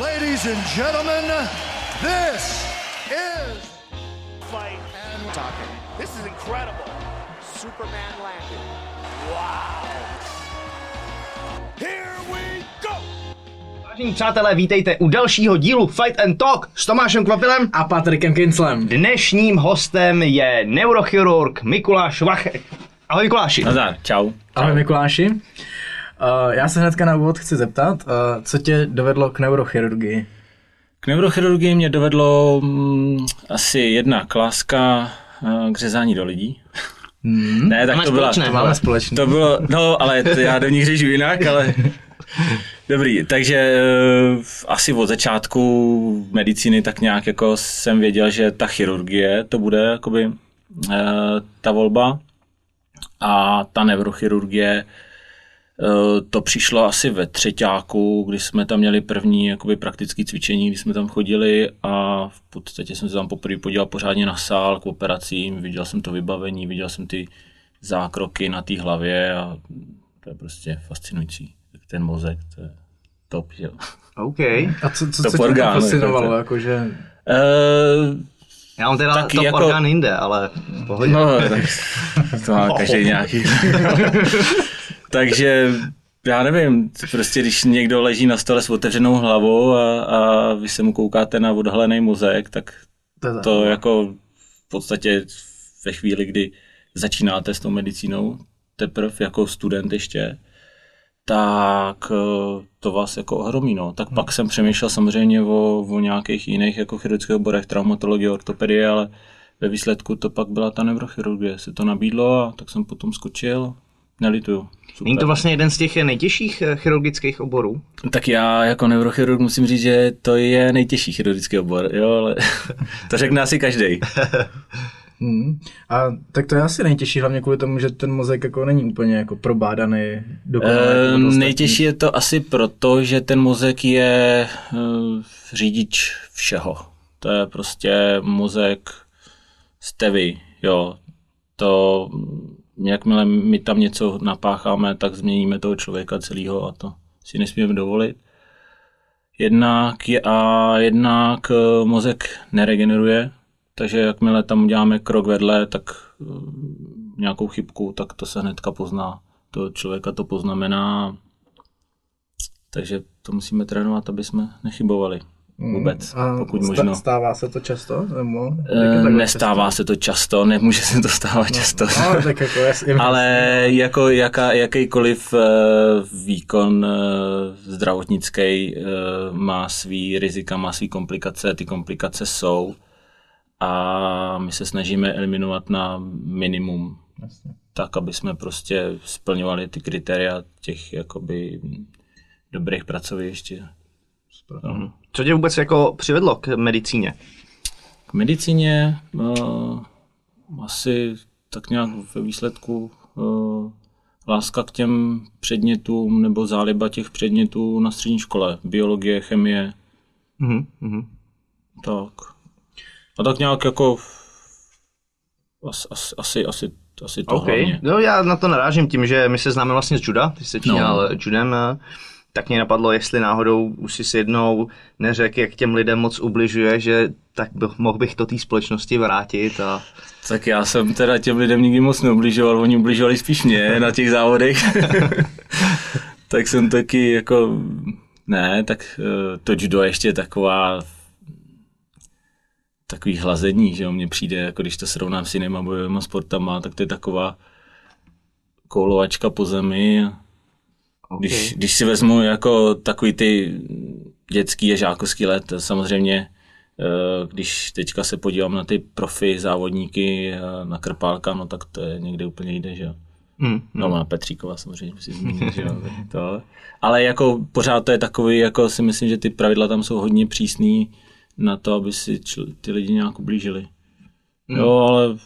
Ladies and gentlemen, this is fight and talking. This is incredible. Superman landed. Wow. Here we go. Vážení přátelé, vítejte u dalšího dílu Fight and Talk s Tomášem Kvapilem. a Patrikem Kinslem. Dnešním hostem je neurochirurg Mikuláš Vachek. Ahoj Mikuláši. Nazdar, čau. Ahoj Mikuláši. Uh, já se hnedka na úvod chci zeptat, uh, co tě dovedlo k neurochirurgii? K neurochirurgii mě dovedlo mm, asi jedna kláska uh, k řezání do lidí. Hmm. Ne, tak Máme to byla, společné. to, Máme společně. to bylo, no ale to já do nich řežu jinak, ale dobrý, takže uh, asi od začátku medicíny tak nějak jako jsem věděl, že ta chirurgie to bude jakoby uh, ta volba a ta neurochirurgie Eh, to přišlo asi ve třetíku, kdy jsme tam měli první jakoby, praktické cvičení, kdy jsme tam chodili a v podstatě jsem se tam poprvé podíval pořádně na sál k operacím, viděl jsem to vybavení, viděl jsem ty zákroky na té hlavě a to je prostě fascinující. Ten mozek, to je top, že jo. OK. A co, co, To co tě fascinovalo, jako to- jakože... Uh, Já mám teda Taky top jako- orgán jinde, ale v pohodě. No, tak to má každý nějaký. Takže já nevím, prostě když někdo leží na stole s otevřenou hlavou a, a vy se mu koukáte na odhalený mozek, tak To, jako v podstatě ve chvíli, kdy začínáte s tou medicínou, teprve jako student ještě, tak eh, to vás jako ohromí. No. Tak pak jsem přemýšlel samozřejmě o, o nějakých jiných jako chirurgických oborech, traumatologie, ortopedie, ale ve výsledku to pak byla ta neurochirurgie. Se to nabídlo a tak jsem potom skočil. Nelituju. Super. Není to vlastně jeden z těch nejtěžších eh, chirurgických oborů? Tak já jako neurochirurg musím říct, že to je nejtěžší chirurgický obor, jo, ale to řekne asi každý. Hmm. A tak to je asi nejtěžší, hlavně kvůli tomu, že ten mozek jako není úplně jako probádaný dokonale. jako od ostatních. nejtěžší je to asi proto, že ten mozek je uh, řidič všeho. To je prostě mozek jste vy, jo. To, jakmile my tam něco napácháme, tak změníme toho člověka celého a to si nesmíme dovolit. Jednak je, a jednak eh, mozek neregeneruje, takže jakmile tam uděláme krok vedle, tak eh, nějakou chybku, tak to se hnedka pozná. To člověka to poznamená. Takže to musíme trénovat, aby jsme nechybovali vůbec, A pokud sta- možno. Stává se to často? Nebo, takhle Nestává se to často, nemůže se to stávat často. často? No, tak jako jasně. Ale jako jaká, jakýkoliv eh, výkon eh, zdravotnický eh, má svý rizika, má svý komplikace, ty komplikace jsou a my se snažíme eliminovat na minimum, Jasně. tak, aby jsme prostě splňovali ty kritéria těch jakoby dobrých pracovišť. Mhm. Co tě vůbec jako přivedlo k medicíně? K medicíně uh, asi tak nějak ve výsledku uh, láska k těm předmětům nebo záliba těch předmětů na střední škole. Biologie, chemie, Mhm, mhm. tak. A tak nějak jako as, as, asi, asi, asi to OK. hlavně. No, já na to narážím tím, že my se známe vlastně z juda, ty jsi začínal No. no. judem, eh, tak mě napadlo, jestli náhodou už si s jednou neřekl, jak těm lidem moc ubližuje, že tak bych, mohl bych to té společnosti vrátit a Tak já jsem teda těm lidem nikdy moc neubližoval, oni ubližovali spíš mě na těch závodech. tak jsem taky jako, ne, tak eh, to judo je ještě taková takový hlazení, že jo, mně přijde, jako když to srovnám s jinýma bojovými sportama, tak to je taková koulovačka po zemi. Okay. Když, když si vezmu jako takový ty dětský a žákovský let, samozřejmě, eh, když teďka se podívám na ty profi závodníky, eh, na Krpálka, no tak to je někde úplně jde, že jo. Hmm. No na Petříkova samozřejmě musím zmínit, že jo. To. Ale jako pořád to je takový, jako si myslím, že ty pravidla tam jsou hodně přísný na to, aby si čl- ty lidi nějak ublížili. Jo, ale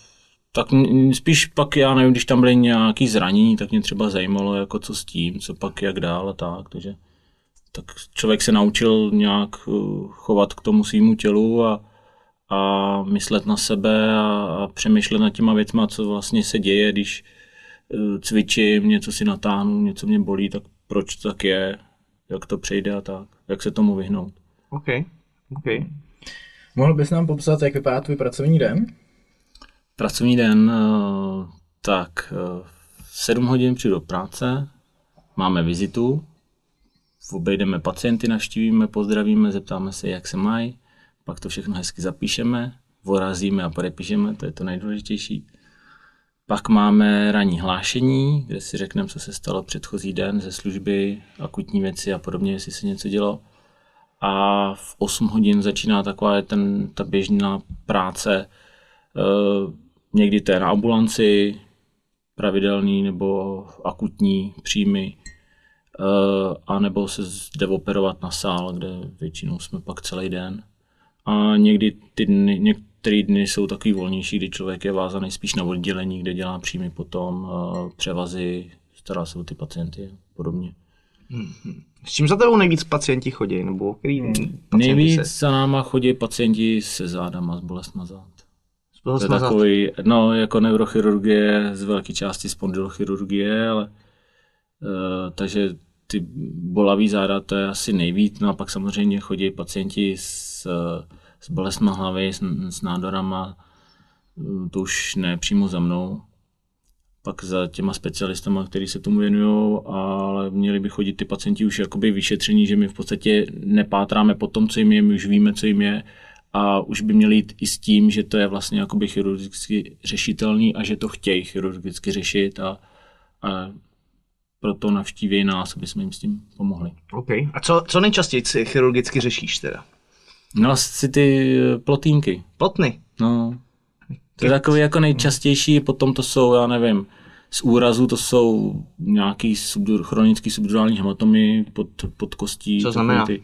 tak spíš pak, já nevím, když tam byly nějaký zranění, tak mě třeba zajímalo, jako co s tím, co pak, jak dál a tak, takže tak člověk se naučil nějak eh, chovat k tomu svýmu tělu a, a myslet na sebe a, a přemýšlet nad těma věcma, co vlastně se děje, když eh, cvičím, něco si natáhnu, něco mě bolí, tak proč to tak je, jak to přejde a tak, jak se tomu vyhnout. OK, OK. Mohl bys nám popsat, jak vypadá tvůj pracovní den? Pracovní den, eh, tak eh, v 7 hodin přijdu do práce, máme vizitu, obejdeme pacienty, navštívíme, pozdravíme, zeptáme se, jak se mají, pak to všechno hezky zapíšeme, vorazíme a podepíšeme, to je to nejdůležitější. Pak máme ranní hlášení, kde si řekneme, co se stalo předchozí den ze služby, akutní věci a podobně, jestli se něco dělo. A v 8 hodin začíná taková ten, ta běžná práce. Někdy to je na ambulanci, pravidelný nebo akutní příjmy, e, a nebo se jde operovat na sál, kde většinou jsme pak celý den. A někdy ty dny, některé dny jsou takový volnější, kdy člověk je vázaný spíš na oddělení, kde dělá příjmy potom, e, převazy, stará se o ty pacienty a podobně. S čím za tebou nejvíc pacienti chodí? Nebo který pacienti Nejvíc se... za náma chodí pacienti se zádama, s bolestma zád. To je takový, no jako neurochirurgie, z velké části spondylochirurgie, ale uh, takže ty bolavý záda to je asi nejvíc, no a pak samozřejmě chodí pacienti s, s bolestma hlavy, s, s nádorama, eh, to už ne přímo za mnou, pak za těma specialistama, kteří se tomu věnují, ale měli by chodit ty pacienti už jakoby vyšetření, že my v podstatě nepátráme po tom, co jim je, my už víme, co jim je a už by měli jít i s tím, že to je vlastně jakoby chirurgicky řešitelný a že to chtějí chirurgicky řešit a, a proto navštíví nás, aby jsme jim s tím pomohli. OK. A co, co nejčastěji si chirurgicky řešíš teda? No asi ty eh, plotínky, Plotny. no. To je takový jako nejčastější, potom to jsou, já nevím, z úrazu to jsou nějaký subdur, chronický subdurální hematomy pod, pod kostí. Co znamená? Ty,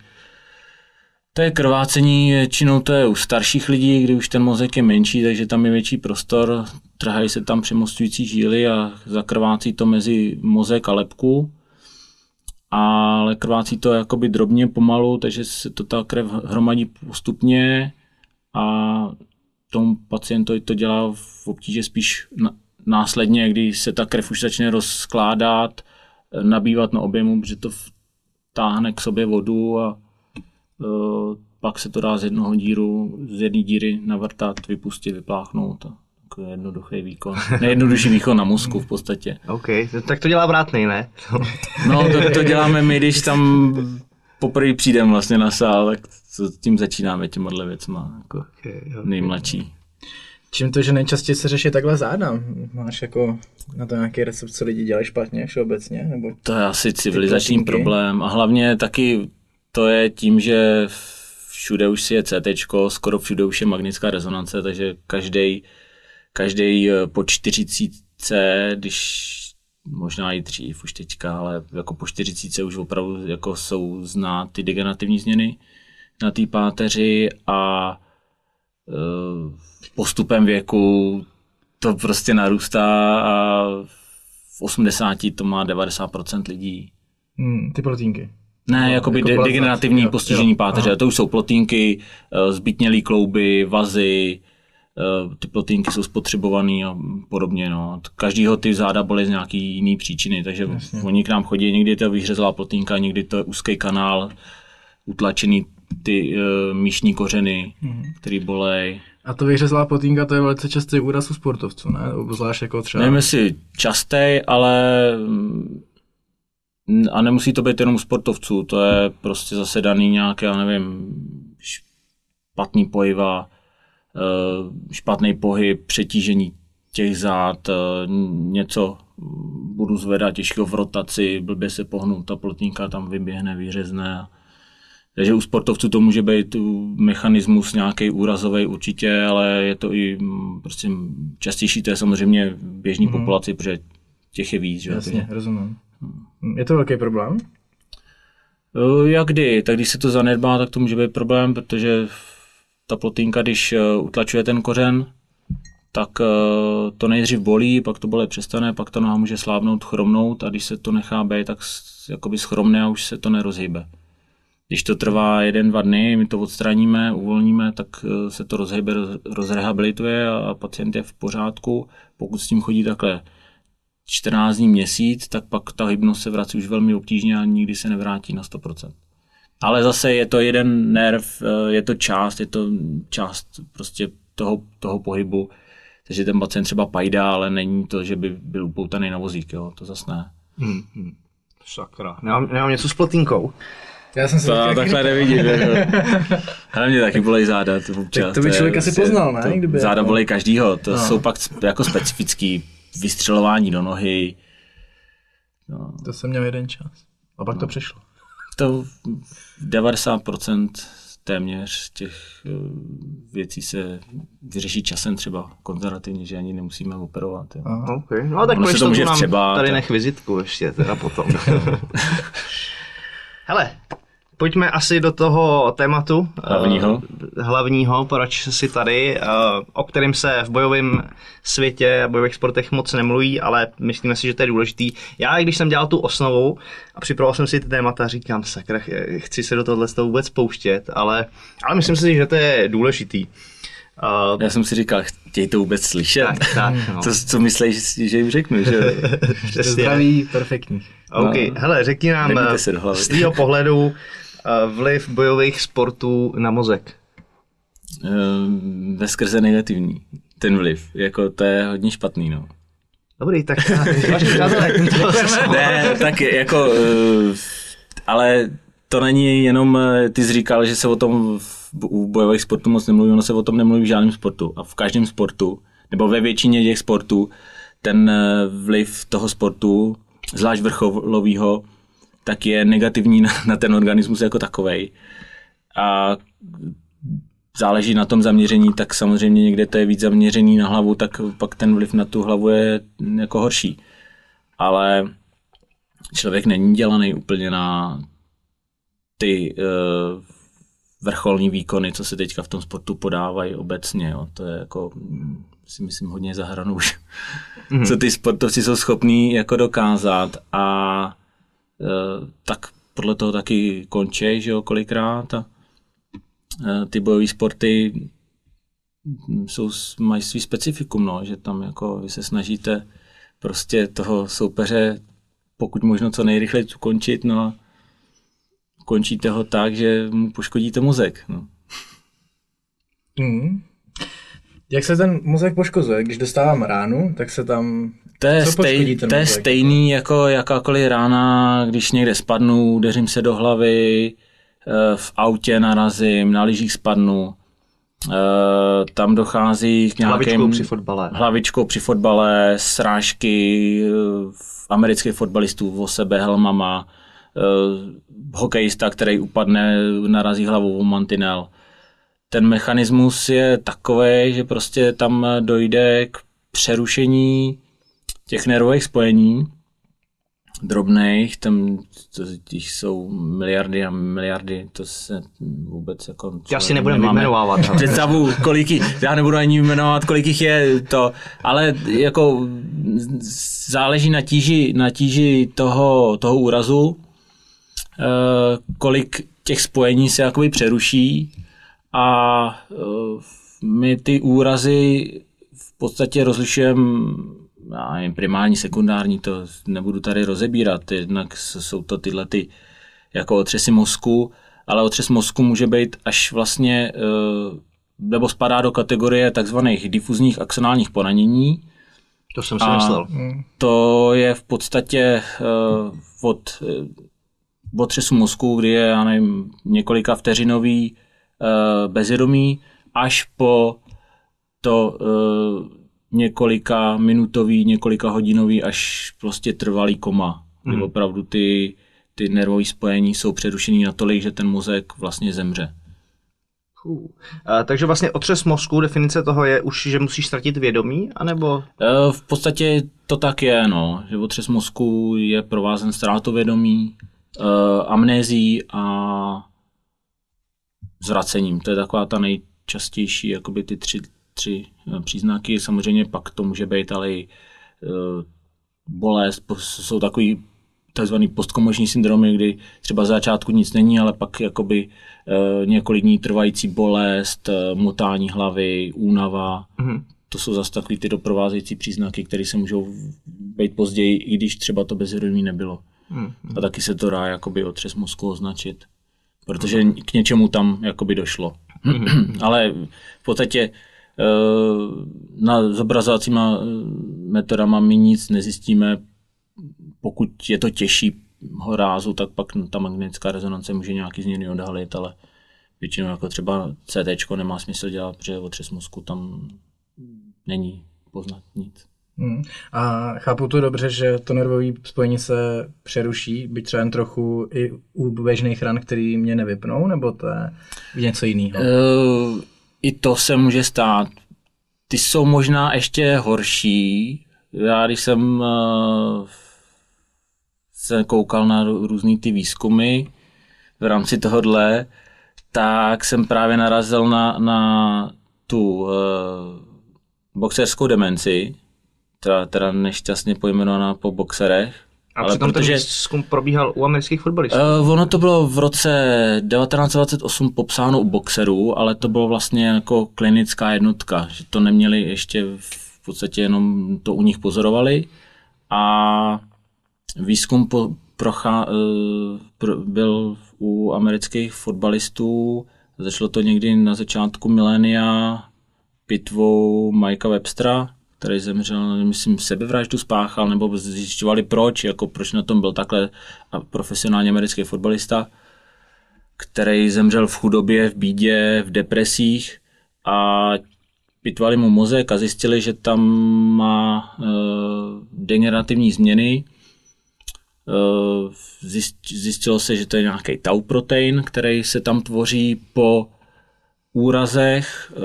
to je krvácení, většinou to je u starších lidí, kdy už ten mozek je menší, takže tam je větší prostor, trhají se tam přemostující žíly a zakrvácí to mezi mozek a lepku. Ale krvácí to jakoby drobně pomalu, takže se to ta krev hromadí postupně a tomu pacientovi to dělá v obtíže spíš následně, kdy se ta krev už začne rozkládat, nabývat na objemu, protože to táhne k sobě vodu a pak se to dá z jednoho díru, z jedné díry navrtat, vypustit, vypláchnout. Takový jednoduchý výkon. Nejjednodušší výkon na mozku v podstatě. OK. Tak to dělá vrátnej, ne? No, to, to děláme my, když tam poprvé přijdeme vlastně na sál, tak to, tím začínáme těma věcma, jako Okay, jo. nejmladší. Čím to, že nejčastěji se řeší takhle záda? Máš jako na to nějaký recept, co lidi dělají špatně všeobecně? Nebo To je asi civilizační problém a hlavně taky to je tím, že všude už si je CT, skoro všude už je magnetická rezonance, takže každý každý po čtyřicítce, když možná i dřív už teďka, ale jako po čtyřicítce už opravdu jako jsou znát ty degenerativní změny na té páteři a eh, postupem věku to prostě narůstá a v 80 to má 90% lidí. hmm, ty protínky? Ne, No, jakoby jako de- degenerativní Jo, postižení jo, páteře. aha. To už jsou plotínky, eh, zbytnělý klouby, vazy, eh, ty plotínky jsou spotřebované a podobně. No. Každýho ty záda bolí z nějaký jiný příčiny, takže Jasně. oni k nám chodí, někdy je to vyhřezlá plotínka, někdy to je úzký kanál, utlačený ty uh, míšní kořeny, Mhm. který bolej. A to vyhřezlá potínka, to je velice častý úraz u sportovců, ne? Obzvlášť jako třeba... Nevím, jestli častej, ale mm, a nemusí to být jenom u sportovců, to je prostě zase daný nějaké, já nevím, špatný pojiva, eh, špatný pohyb, přetížení těch zád, eh, něco budu zvedat těžkého v rotaci, blbě se pohnu, ta plotínka tam vyběhne, vyřezne. Takže u sportovců to může být mechanismus nějaký úrazový určitě, ale je to i mm, prostě častější, to je samozřejmě v běžné populaci, protože těch je víc. Že? Jasně, takže- rozumím. Je to velký problém? Eh, Jak kdy? Tak když se to zanedbá, tak to může být problém, protože ta plotínka, když eh, utlačuje ten kořen, tak eh, to nejdřív bolí, pak to bolí přestane, pak ta noha může slábnout, chromnout a když se to nechá být, tak jakoby schromne a už se to nerozhýbe. Když to trvá jeden, dva dny, my to odstraníme, uvolníme, tak se to rozhýbe, roz- rozrehabilituje a pacient je v pořádku. Pokud s tím chodí takhle 14 dní měsíc, tak pak ta hybnost se vrací už velmi obtížně a nikdy se nevrátí na 100%. Ale zase je to jeden nerv, eh, je to část, je to část prostě toho, toho pohybu. Takže ten pacient třeba pajdá, ale není to, že by byl upoutaný na vozík, jo, to zase ne. Hmm, hmm. Sakra. Nemám, nemám něco s plotínkou. Já jsem si To taky takhle říkal. nevidíš, jako. Ale mě taky bolej záda, to občas. Tak to by je člověk asi prostě- poznal, ne? To, Kdyby záda jako- bolej každýho, to No. jsou pak jako specifický vystřelování do nohy. No, To jsem měl jeden čas. A pak to přešlo. to 90% téměř těch eh, věcí se vyřeší časem třeba konzervativně, že ani nemusíme operovat. Jo. Okay. No a tak Ono se to může nám vstřebat, tady tak. nech vizitku ještě teda potom. Hele, pojďme asi do toho tématu. Hlavního. eh, hlavního, proč si tady, eh, o kterém se v bojovém světě a bojových sportech moc nemluví, ale myslíme si, že to je důležitý. Já, když jsem dělal tu osnovu a připravoval jsem si ty témata, říkám, sakra, ch- chci se do tohle z toho vůbec pouštět, ale, ale myslím si, že to je důležitý. Uh, Já jsem si říkal, chtějí to vůbec slyšet. tak, tak, no. To, co myslíš, že jim řeknu, že? Přesně. Zdraví perfektní. OK, No. hele, řekni nám eh, z tvýho pohledu eh, vliv bojových sportů na mozek. Ehm, Ve skrze negativní, ten vliv. Jako to je hodně špatný, no. Dobrý, tak Ne, tak jako, eh, ale to není jenom, eh, ty jsi říkal, že se o tom v, u bojových sportů moc nemluví, ono se o tom nemluví v žádném sportu. A v každém sportu, nebo ve většině těch sportů, ten eh, vliv toho sportu, zvlášť vrcholového, tak je negativní na, na ten organismus jako takovej. A záleží na tom zaměření, tak samozřejmě někde to je víc zaměřený na hlavu, tak pak ten vliv na tu hlavu je jako horší. Ale člověk není dělaný úplně na ty uh, vrcholní výkony, co se teďka v tom sportu podávají obecně. Jo. To je jako, mm, si myslím, hodně za hranou už. Mm-hmm. Co ty sportovci jsou schopní jako dokázat a tak podle toho taky končí, že jo, kolikrát a uh, ty bojové sporty jsou, mají svý specifikum, no, že tam jako vy se snažíte prostě toho soupeře pokud možno co nejrychleji ukončit, no a končíte ho tak, že mu poškodíte mozek. No. Mm. Jak se ten mozek poškozuje? Když dostávám ránu, tak se tam... To je, stej, to je stejný jako jakákoliv rána, když někde spadnu, udeřím se do hlavy, eh, v autě narazím, na lyžích spadnu, eh, tam dochází k nějakým... Hlavičkou při fotbale. Hlavičkou při fotbale, srážky eh, amerických fotbalistů o sebe helmama, hokejista, který upadne, narazí hlavou o mantinel. Ten mechanismus je takový, že prostě tam dojde k přerušení těch nervových spojení drobných, tam to, těch jsou miliardy a miliardy, to se vůbec jako... Já si nemáme vyjmenovávat. Představu, kolik jí, já nebudu ani jmenovat, kolik jich je to, ale jako záleží na tíži, na tíži toho, toho úrazu, eh, kolik těch spojení se jakoby přeruší a eh, my ty úrazy v podstatě rozlišujeme já nevím, primární, sekundární, to nebudu tady rozebírat, jednak jsou to tyhle ty jako otřesy mozku, ale otřes mozku může být až vlastně, eh, nebo spadá do kategorie takzvaných difuzních axonálních poranění, To jsem si A- myslel. to je v podstatě uh, od uh, otřesu mozku, kdy je, já nevím, několika vteřinový bezvědomí, až po to několika minutový, několika hodinový, až prostě trvalý koma. Kdy opravdu ty, ty nervové spojení jsou přerušený natolik, že ten mozek vlastně zemře. Uh, takže vlastně otřes mozku, definice toho je už, že musíš ztratit vědomí, anebo... Eh, V podstatě to tak je, no, že otřes mozku je provázen ztrátou vědomí, eh, amnézí a zvracením. To je taková ta nejčastější, jakoby ty tři, tři příznaky. Samozřejmě pak to může být ale i eh, bolest, jsou takový takzvaný postkomoční syndromy, kdy třeba za začátku nic není, ale pak jakoby eh, několik dní trvající bolest, eh, motání hlavy, únava. Mhm. To jsou zase takový ty doprovázející příznaky, které se můžou být později, i když třeba to bezvědomí nebylo. Mhm. A taky se to dá jakoby otřes mozku označit. protože k něčemu tam jakoby došlo. Ale v podstatě eh, na zobrazovacíma eh, metodama my nic nezjistíme, pokud je to těžší rázu, tak pak ta magnetická rezonance může nějaký změny odhalit, ale většinou jako třeba CT nemá smysl dělat, protože otřes mozku tam není poznat nic. Hmm. A chápu to dobře, že to nervové spojení se přeruší, byť třeba jen trochu i u běžných ran, který mě nevypnou, nebo to je něco jiného? Uh, I to se může stát. Ty jsou možná ještě horší. Já když jsem uh, se koukal na různé ty výzkumy v rámci tohohle, tak jsem právě narazil na, na tu uh, boxerskou demenci, která teda nešťastně pojmenovaná po boxerech. A ale přitom protože, ten výzkum probíhal u amerických fotbalistů. Uh, ono to bylo v roce 1928 popsáno u boxerů, ale to bylo vlastně jako klinická jednotka, že to neměli ještě v podstatě jenom to u nich pozorovali a výzkum po, prochá, uh, pro, byl u amerických fotbalistů, začalo to někdy na začátku milénia pitvou Mikea Webstera, který zemřel, myslím, sebevraždu spáchal, nebo zjišťovali proč, jako proč na tom byl takhle profesionální americký fotbalista, který zemřel v chudobě, v bídě, v depresích a pitvali mu mozek a zjistili, že tam má uh, degenerativní změny. Uh, zjistilo se, že to je nějaký tau protein, který se tam tvoří po úrazech, eh,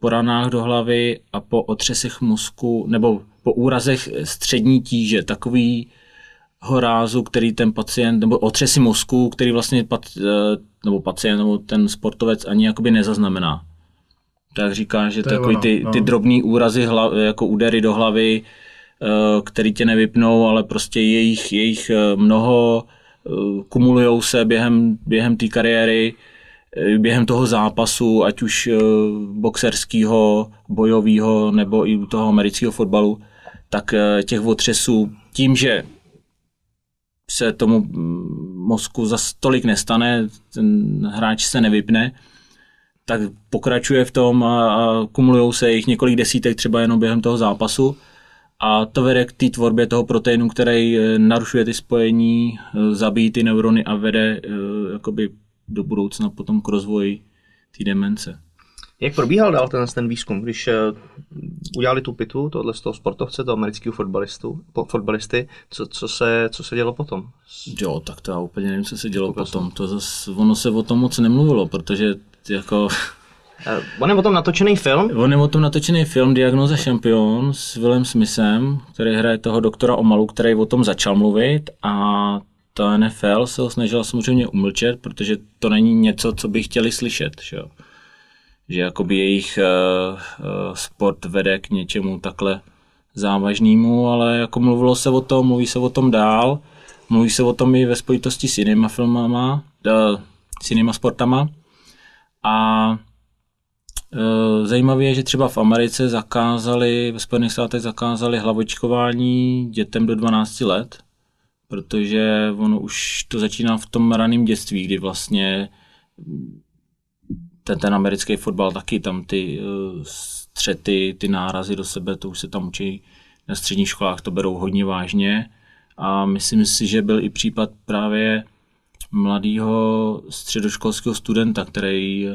po ranách do hlavy a po otřesech mozku, nebo po úrazech střední tíže, takový horázu, který ten pacient, nebo otřesy mozku, který vlastně eh, nebo pacient, nebo ten sportovec ani jakoby nezaznamená. Tak říká, že to takový ty, no. ty drobný úrazy, hlav, jako údery do hlavy, eh, který tě nevypnou, ale prostě jejich, jejich mnoho, kumulujou se během, během té kariéry, během toho zápasu, ať už eh, boxerského, bojového nebo i toho amerického fotbalu, tak eh, těch otřesů tím, že se tomu mm, mozku za tolik nestane, ten hráč se nevypne, tak pokračuje v tom a kumulují se jich několik desítek třeba jenom během toho zápasu. A to vede k té tvorbě toho proteinu, který narušuje ty spojení, zabíjí ty neurony a vede jakoby do budoucna potom k rozvoji té demence. Jak probíhal dál ten, ten výzkum, když uh, udělali tu pitu, tohle z toho sportovce, toho amerického fotbalistu, po, fotbalisty, co, co, se, co se dělo potom? Jo, tak to já úplně nevím, co se dělo Pokusím. potom. To zas, ono se o tom moc nemluvilo, protože jako... Uh, on je o tom natočený film? On je o tom natočený film Diagnoza šampion s Willem Smithem, který hraje toho doktora Omalu, který o tom začal mluvit a ta NFL se ho snažila samozřejmě umlčet, protože to není něco, co by chtěli slyšet. Že, jo? že jakoby jejich uh, uh, sport vede k něčemu takhle závažnému, ale jako mluvilo se o tom, mluví se o tom dál, mluví se o tom i ve spojitosti s jinýma filmama, uh, s jinýma sportama a zajímavé je, že třeba v Americe zakázali, ve Spojených státech zakázali hlavočkování dětem do 12 let, protože ono už to začíná v tom raném dětství, kdy vlastně ten, ten americký fotbal taky tam ty uh, střety, ty nárazy do sebe, to už se tam učí na středních školách, to berou hodně vážně a myslím si, že byl i případ právě mladého středoškolského studenta, který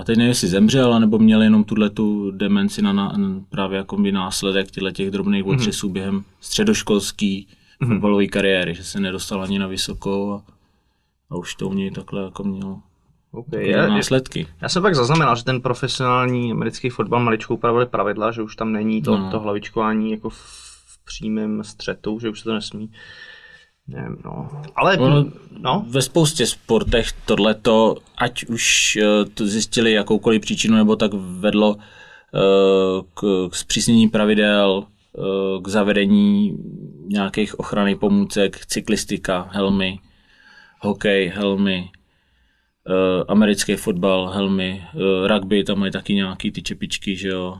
a teď nevím, jestli zemřel, nebo měl jenom tuhle tu demenci na, na, právě jako by následek těch drobných mhm. otřesů mm-hmm. během středoškolský. Fotbalové kariéry, že se nedostal ani na vysokou a, a už to u něj takhle jako mělo Okay, já, následky. Já jsem pak zaznamenal, že ten profesionální americký fotbal maličkou upravili pravidla, že už tam není to, no. to hlavičkování jako v, přímém střetu, že už se to nesmí. Nevím, no. Ale ono, no. ve spoustě sportech tohleto, ať už uh, to zjistili jakoukoliv příčinu, nebo tak vedlo uh, k, k zpřísnění pravidel, k zavedení nějakých ochranných pomůcek, cyklistika, helmy, hokej, helmy, uh, americký fotbal, helmy, uh, rugby, tam mají taky nějaký ty čepičky, že jo.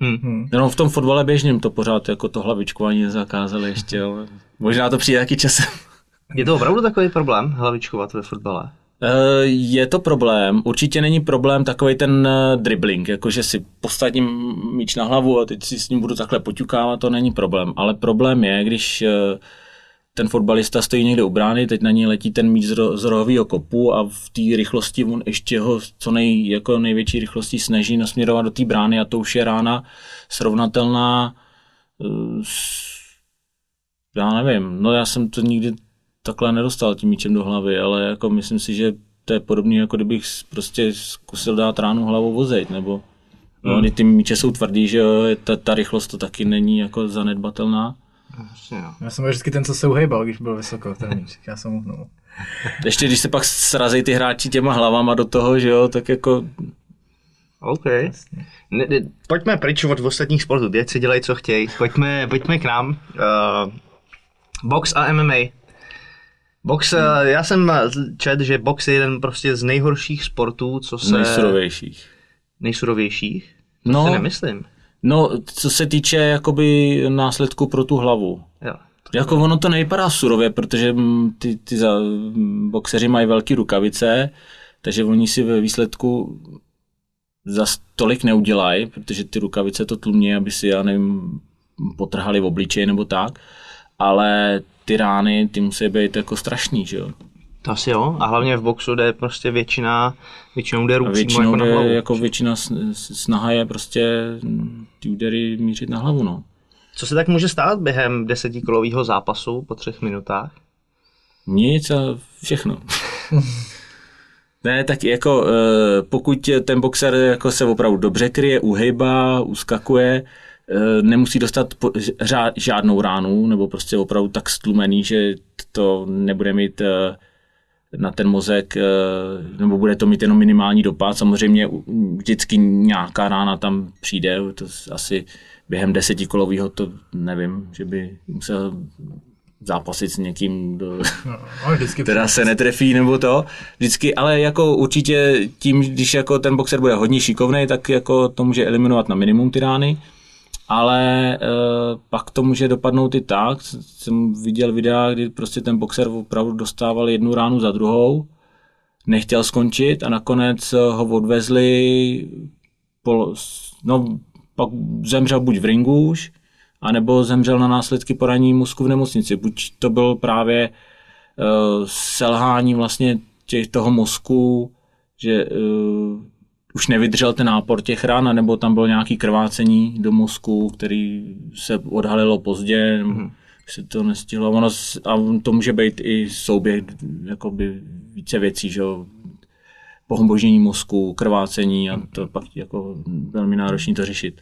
Hmm. Jenom v tom fotbale běžným to pořád jako to hlavičkování zakázali ještě, ale možná to přijde taky časem. Je to opravdu takový problém hlavičkovat ve fotbale? Eh, Je to problém. Určitě není problém takový ten eh, dribbling, jakože si postavím míč na hlavu a teď si s ním budu takhle poťukávat, to není problém. Ale problém je, když eh, ten fotbalista stojí někde u brány, teď na něj letí ten míč z, ro- z rohového kopu a v té rychlosti on ještě ho co nej, jako největší rychlostí snaží nasměrovat do té brány a to už je rána srovnatelná s, já nevím, no já jsem to nikdy takhle nedostal tím míčem do hlavy, ale jako myslím si, že to je podobné, jako kdybych prostě zkusil dát ránu hlavou vozejt, nebo no, hmm. ty míče jsou tvrdý, že jo, ta, ta rychlost to taky není jako zanedbatelná. Jo. Já jsem byl vždycky ten, co se uhejbal, když byl vysoko, ten míč. Já jsem uhnul. Ještě když se pak srazí ty hráči těma hlavama do toho, že jo, tak jako OK. Ne, ne, pojďme pryč od ostatních sportů, si dělají, co chtějí. Pojďme, pojďme k nám. Uh, box a MMA. Box, hmm. já jsem čet, že box je jeden prostě z nejhorších sportů, co se... nejsurovějších. Nejsurovějších? To No. si nemyslím. No, co se týče jakoby následku pro tu hlavu. Jo. Jako ono to nevypadá surově, protože mm, ty, ty za, mm, boxeři mají velké rukavice, takže oni si ve výsledku za tolik neudělají, protože ty rukavice to tlumí, aby si, já nevím, potrhali v obličeji nebo tak, ale ty rány, ty musí být jako strašný, že jo. To asi jo. A hlavně v boxu jde prostě většina, většinou jde přímo většinou jako na hlavu. jako většina sn- snaha je prostě ty údery mířit na hlavu, no. Co se tak může stát během desetikolového zápasu po třech minutách? Nic a všechno. ne, tak jako eh, pokud ten boxer jako se opravdu dobře kryje, uhejbá, uskakuje, nemusí dostat po- žádnou ránu, nebo prostě opravdu tak stlumený, že to nebude mít eh, na ten mozek, eh, nebo bude to mít jenom minimální dopad. Samozřejmě vždycky nějaká rána tam přijde, to asi během desetikolového to nevím, že by musel zápasit s někým, do, No, teda se netrefí nebo to. Vždycky, ale jako určitě tím, když jako ten boxer bude hodně šikovný, tak jako to může eliminovat na minimum ty rány. Ale e, pak to může dopadnout i tak. Jsem viděl videa, kdy prostě ten boxer opravdu dostával jednu ránu za druhou, nechtěl skončit a nakonec ho odvezli, pol, no, pak zemřel buď v ringu už, anebo zemřel na následky poranění mozku v nemocnici. Buď to byl právě uh, selhání vlastně těch, toho mozku, že už nevydržel ten nápor těch ran, nebo tam bylo nějaké krvácení do mozku, který se odhalilo pozdě, nebo se to nestihlo. Ono, a to může být i souběh jakoby více věcí, že jo, pohombožnění mozku, krvácení a to pak jako velmi náročný to řešit.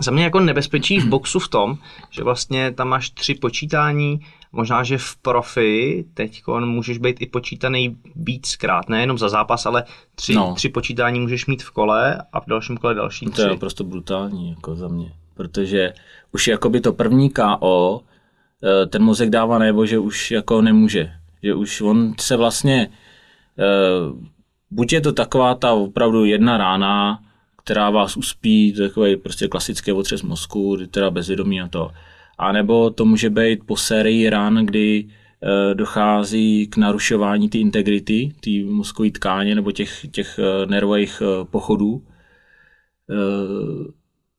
Za mě jako nebezpečí v boxu v tom, že vlastně tam máš tři počítání, možná, že v profi teď můžeš být i počítaný víckrát, nejenom za zápas, ale tři, No. tři počítání můžeš mít v kole a v dalším kole další To tři. je naprosto brutální jako za mě, protože už jakoby to první KO, eh, ten mozek dává najevo, že už jako nemůže, že už on se vlastně, eh, buď je to taková ta opravdu jedna rána, která vás uspí, takový prostě klasický otřes mozku, teda bezvědomí a to. A nebo to může být po sérii ran, kdy eh, dochází k narušování té integrity, té mozkové tkáně nebo těch, těch eh, nervových eh, pochodů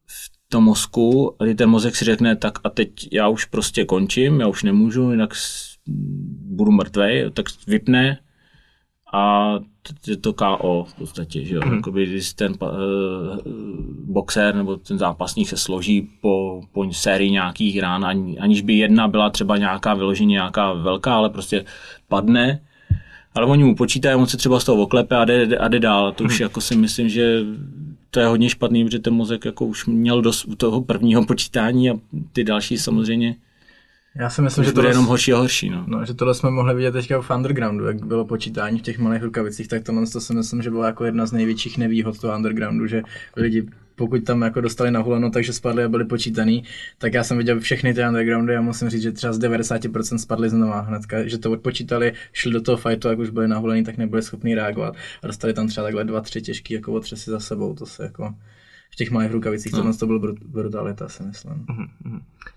v tom mozku, kdy ten mozek si řekne, tak a teď já už prostě končím, já už nemůžu, jinak budu mrtvej, tak vypne a je to KO v podstatě, že jo. Mm. Jakoby, když ten uh, boxer nebo ten zápasník se složí po, po sérii nějakých rán, ani, aniž by jedna byla třeba nějaká vyloženě nějaká velká, ale prostě padne, ale oni mu počítají, on se třeba z toho oklepe a jde, a jde dál. To už jako si myslím, že to je hodně špatný, protože ten mozek jako už měl dost u toho prvního počítání a ty další samozřejmě Já si myslím, už že bude tohle, jenom horší a horší. No. no, že tohle jsme mohli vidět teďka v undergroundu, jak bylo počítání v těch malých rukavicích, tak tohle to si myslím, že byla jako jedna z největších nevýhod toho undergroundu, že lidi pokud tam jako dostali na huleno, takže spadli a byli počítaný, tak já jsem viděl všechny ty undergroundy a musím říct, že třeba z 90% spadli znova hnedka, že to odpočítali, šli do toho fightu, jak už byli nahulený, tak nebyli schopni reagovat a dostali tam třeba takhle dva, tři těžký jako otřesy za sebou, to se jako v těch malých rukavicích, tohle to byl brut- brutalita, si myslím.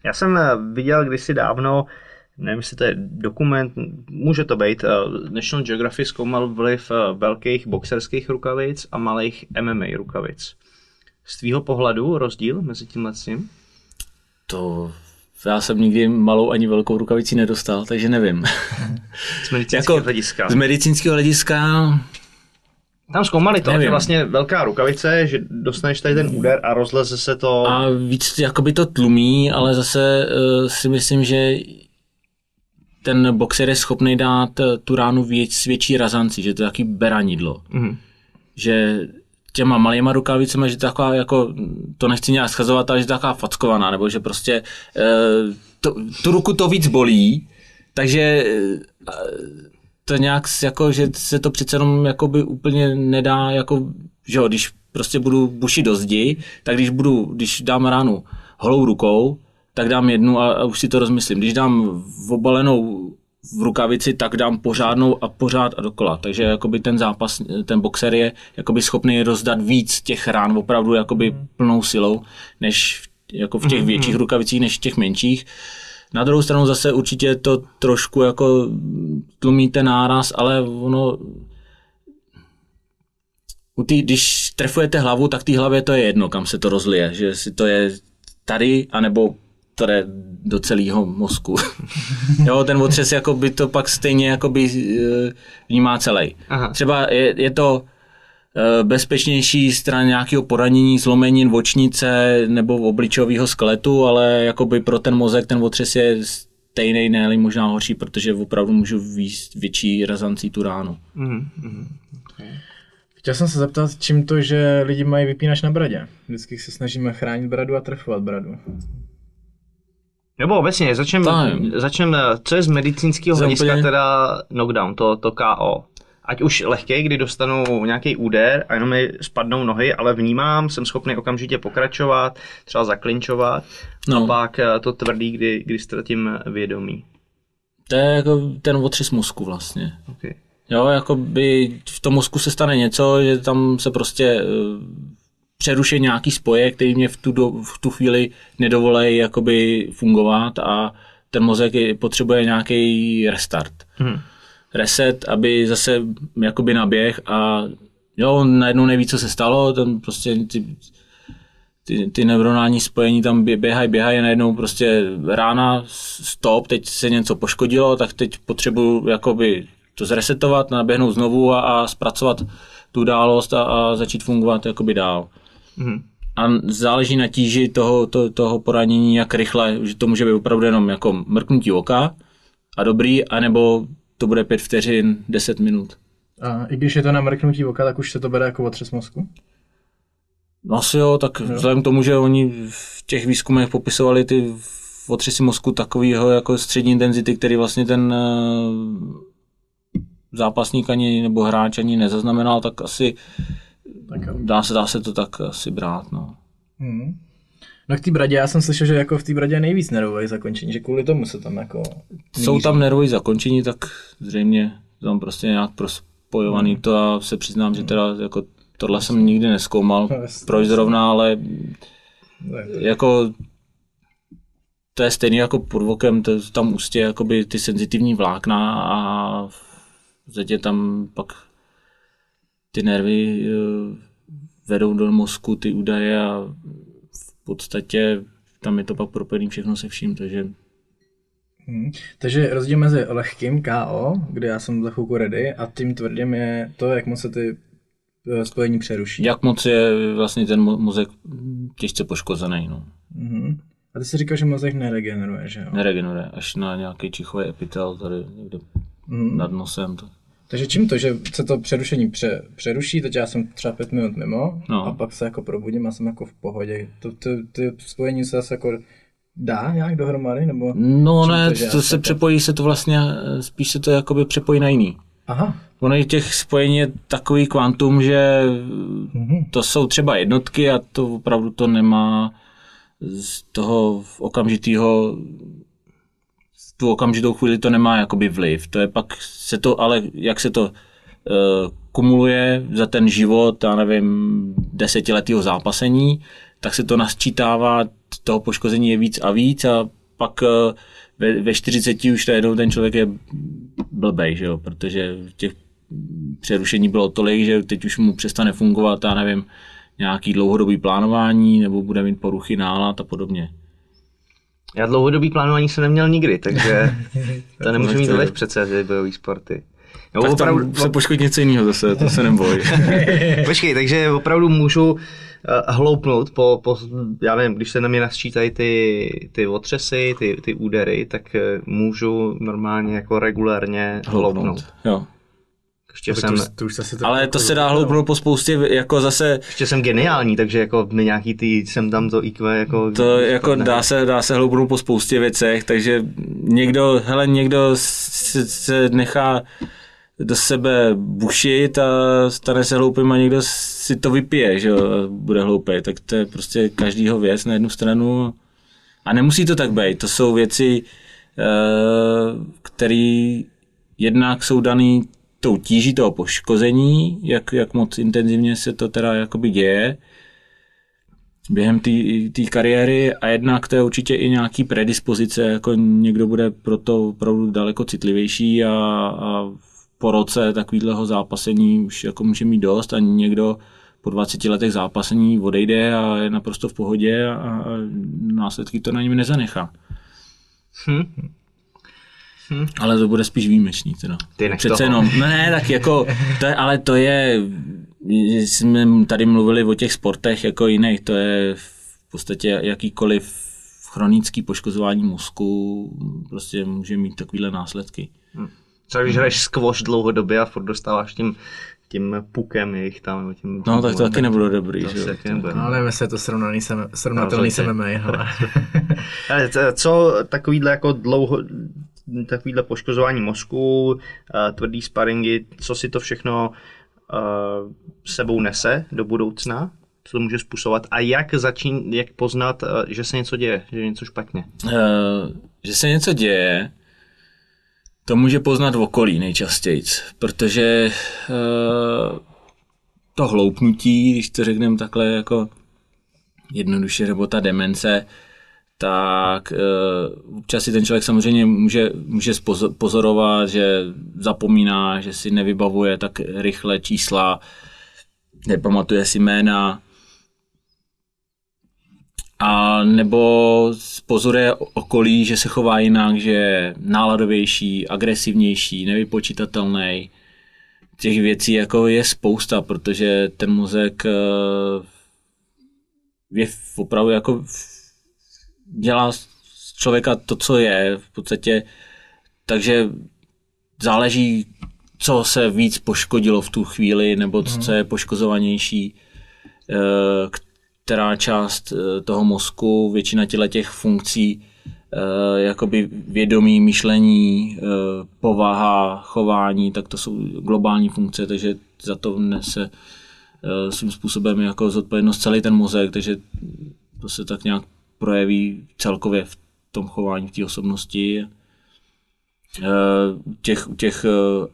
Já jsem eh, viděl kdysi dávno nevím, jestli to je dokument, může to být. eh, National Geographic zkoumal vliv eh, velkých boxerských rukavic a malých MMA rukavic. Z tvýho pohledu rozdíl mezi s tím? To já jsem nikdy malou ani velkou rukavici nedostal, takže nevím. Z medicínského Jako hlediska. Z medicínského hlediska Tam zkoumali to, Nevím. že vlastně velká rukavice, že dostaneš tady ten úder a rozleze se to. a víc jakoby to tlumí, ale zase uh, si myslím, že ten boxer je schopný dát eh, tu ránu věč, s větší razanci, že to je taky beranidlo. Mhm. Že těma malýma rukavicemi, že to taková jako, to nechci nějak schazovat, ale že to taková fackovaná, nebo že prostě uh, to, tu ruku to víc bolí, takže uh, to nějak jako, že se to přece jenom jakoby úplně nedá, jako, že jo, když prostě budu bušit do zdi, tak když budu, když dám ránu holou rukou, tak dám jednu a, a už si to rozmyslím. Když dám v obalenou v rukavici, tak dám pořádnou a pořád a dokola. Takže jakoby ten zápas, ten boxer je jakoby schopný rozdat víc těch rán opravdu jakoby plnou silou, než jako v těch větších rukavicích, než v těch menších. Na druhou stranu zase určitě to trošku jako tlumí ten náraz, ale ono u tý, když trefujete hlavu, tak té hlavě to je jedno, kam se to rozlije, že si to je tady, anebo to jde do celého mozku. jo, ten otřes jako by to pak stejně jako by eh, vnímá celý. Aha. Třeba je, je to bezpečnější stran nějakého poranění, zlomenin vočnice nebo obličového skeletu, ale jakoby pro ten mozek ten otřes je stejný, ne možná horší, protože opravdu můžu výst větší razancí tu ránu. Mhm, mhm. Chtěl jsem se zeptat, čím to, že lidi mají vypínač na bradě. Vždycky se snažíme chránit bradu a trefovat bradu. Nebo obecně, začnem, Fajn. začnem, eh, co je z medicínského hlediska úplně- teda knockdown, to, to KO. Ať už lehkej, kdy dostanu nějaký úder a jenom mi spadnou nohy, ale vnímám, jsem schopný okamžitě pokračovat, třeba zaklinčovat. No. A pak eh, to tvrdý, kdy, kdy ztratím vědomí. To je jako ten otřes mozku vlastně. Okay. Jo, jako by v tom mozku se stane něco, že tam se prostě uh, přeruší nějaký spoje, který mě v tu, do, v tu chvíli nedovolej jakoby fungovat a ten mozek je, potřebuje nějaký restart. Mhm. Reset, aby zase jakoby naběh a jo, on najednou neví, co se stalo, ten prostě ty, ty, ty neuronální spojení tam bě- běhají, běhají najednou prostě rána, stop, teď se něco poškodilo, tak teď potřebuju jakoby to zresetovat, naběhnout znovu a, a zpracovat tu událost a, a začít fungovat jakoby dál. Mhm. A záleží na tíži toho, to, toho poranění, jak rychle, že to může být opravdu jenom jako mrknutí oka a dobrý, anebo to bude pět vteřin, deset minut. A i když je to na mrknutí oka, tak už se to bere jako otřes mozku? No asi jo, tak jo. vzhledem k tomu, že oni v těch výzkumech popisovali ty otřesy mozku takového jako střední intenzity, který vlastně ten eh, zápasník ani nebo hráč ani nezaznamenal, tak asi Tak dá se, dá se to tak asi brát. No. Hmm. No k té bradě, já jsem slyšel, že jako v té bradě je nejvíc nervových zakončení, že kvůli tomu se tam jako... Jsou tam nervové zakončení, tak zřejmě tam prostě nějak prospojovaný to a se přiznám, že teda jako tohle jsem nikdy neskoumal, No, proč zrovna, ale Tak, jako to je stejný jako pod vokem, to tam ústě jakoby ty senzitivní vlákna a v podstatě tam pak ty nervy eh, vedou do mozku ty údaje a podstatě tam je to pak propojený všechno se vším, takže Hmm. Takže rozdíl mezi lehkým KO, kde já jsem za chvilku ready, a tím tvrdým je to, jak moc se ty eh, spojení přeruší. jak moc je vlastně ten mo- mozek těžce poškozený, no. Mhm. A ty jsi říkal, že mozek neregeneruje, že jo? Neregeneruje, až na nějaký čichový epitel tady někde Mhm. nad nosem. To. Takže čím to, že se to přerušení pře, přeruší, teď já jsem třeba pět minut mimo No. a pak se jako probudím a jsem jako v pohodě. To, to, ty spojení se zase jako dá nějak dohromady, nebo? No ne, to, to se přepojí se to vlastně, eh, spíš se to jakoby přepojí na jiný. Aha. Ono je těch spojení je takový kvantum, že Mhm. to jsou třeba jednotky a to opravdu to nemá z toho okamžitého tu okamžitou chvíli to nemá jakoby vliv. To je pak se to, ale jak se to uh, kumuluje za ten život, já nevím, desetiletého zápasení, tak se to nasčítává, toho poškození je víc a víc a pak eh, ve, ve 40 už najednou ten člověk je blbej, že jo, protože těch přerušení bylo tolik, že teď už mu přestane fungovat, já nevím, nějaký dlouhodobý plánování, nebo bude mít poruchy nálad a podobně. Já dlouhodobý plánování jsem neměl nikdy, takže to nemůžu mít vliv přece ty bojové sporty. Jo, tak opravdu, tam se poškodit něco jiného zase, to se neboj. Počkej, takže opravdu můžu uh, hloupnout po, po, já nevím, když se na mě nasčítají ty, ty otřesy, ty, ty údery, tak uh, můžu normálně jako regulárně hloupnout. hloupnout. Jo. Ještě jsem, to, to už zase to ale to se dá hloupnout po spoustě, jako zase... Ještě jsem geniální, takže jako mi nějaký ty, jsem tam to IQ jako... To jako dá se, dá se hloupnout po spoustě věcech, takže někdo, hele, někdo se, se nechá do sebe bušit a stane se hloupým a někdo si to vypije, že jo, bude hloupý. Tak to je prostě každýho věc na jednu stranu. A nemusí to tak být. To jsou věci, eh, které jednak jsou dané tou tíží toho poškození, jak, jak moc intenzivně se to teda jakoby děje během té kariéry a jednak to je určitě i nějaký predispozice, jako někdo bude proto opravdu daleko citlivější a, a po roce takového zápasení už jako může mít dost a někdo po 20 letech zápasení odejde a je naprosto v pohodě a, a následky to na něm nezanechá. Hm. Hm. Ale to bude spíš výjimečný teda. Ty Přece jenom, no ne, tak jako, to je, ale to je, jsme tady mluvili o těch sportech jako jiných, to je v podstatě jakýkoliv chronický poškozování mozku prostě může mít takovéhle následky. Hm. Co když hraješ squash dlouhodobě a furt dostáváš tím tím pukem jejich tam. Tím, no tak to taky nebude dobrý, to že jo. Nebude. No, ale se to srovnaný se, srovnatelný no, se MMA, ale. ale co takovýhle jako dlouho, takovýhle poškozování mozku, uh, tvrdý sparingy, co si to všechno uh, sebou nese do budoucna? Co to může způsobovat? A jak začín, jak poznat, uh, že se něco děje, že je něco špatně? Uh, že se něco děje, to může poznat v okolí nejčastěji, protože uh, to hloupnutí, když to řekneme takhle jako jednoduše, nebo ta demence, tak uh, občas si ten člověk samozřejmě může, může pozorovat, že zapomíná, že si nevybavuje tak rychle čísla, nepamatuje si jména, a nebo pozoruje okolí, že se chová jinak, že je náladovější, agresivnější, nevypočítatelný. Těch věcí jako je spousta, protože ten mozek eh, je opravdu jako dělá z člověka to, co je v podstatě, takže záleží, co se víc poškodilo v tu chvíli, nebo co mhm. je poškozovanější, eh, která část eh, toho mozku, většina těle těch funkcí, eh, jakoby vědomí, myšlení, povaha, chování, tak to jsou globální funkce, takže za to nese svým způsobem jako zodpovědnost celý ten mozek, takže to se tak nějak projeví celkově v tom chování, v té osobnosti. Eh, těch, těch eh,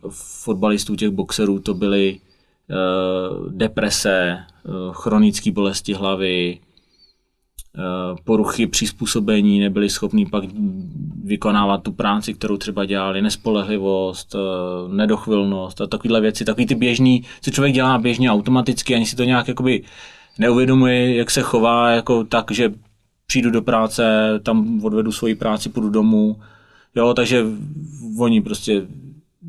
fotbalistů, těch boxerů to byly eh, deprese, chronické bolesti hlavy, poruchy přizpůsobení, nebyli schopní pak vykonávat tu práci, kterou třeba dělali, nespolehlivost, nedochvilnost a takovéhle věci, takový ty běžný, co člověk dělá běžně automaticky, ani si to nějak jakoby neuvědomuje, jak se chová, jako tak, že přijdu do práce, tam odvedu svoji práci, půjdu domů, jo, takže oni prostě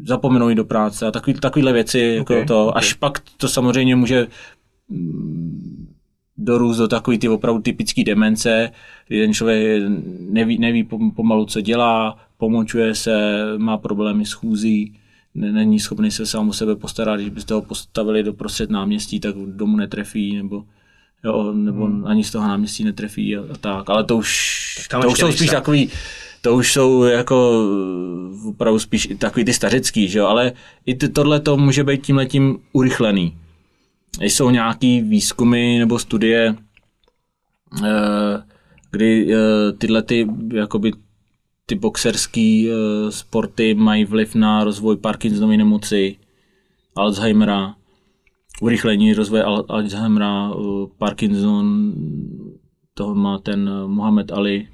zapomenou jít do práce a takový, takovýhle věci, okay, jako to, okay. až pak to samozřejmě může mm, dorůst do takový ty opravdu typický demence, kdy ten člověk neví, neví pomalu, co dělá, pomočuje se, má problémy s chůzí, není schopný se sám o sebe postarat, když byste ho postavili do prostřed náměstí, tak domu netrefí, nebo jo, nebo hmm. ani z toho náměstí netrefí a, a tak, ale to už, tak to už jsou spíš takový, to už jsou jako opravdu spíš takový ty stařecký, že jo, ale i tohle to může být tím letím urychlený. Jsou nějaký výzkumy nebo studie, eh, kdy eh, tyhle ty, jakoby ty boxerské eh, sporty mají vliv na rozvoj Parkinsonovy nemoci, Alzheimera, urychlení rozvoje Alzheimera, Parkinson, toho má ten Mohamed Ali,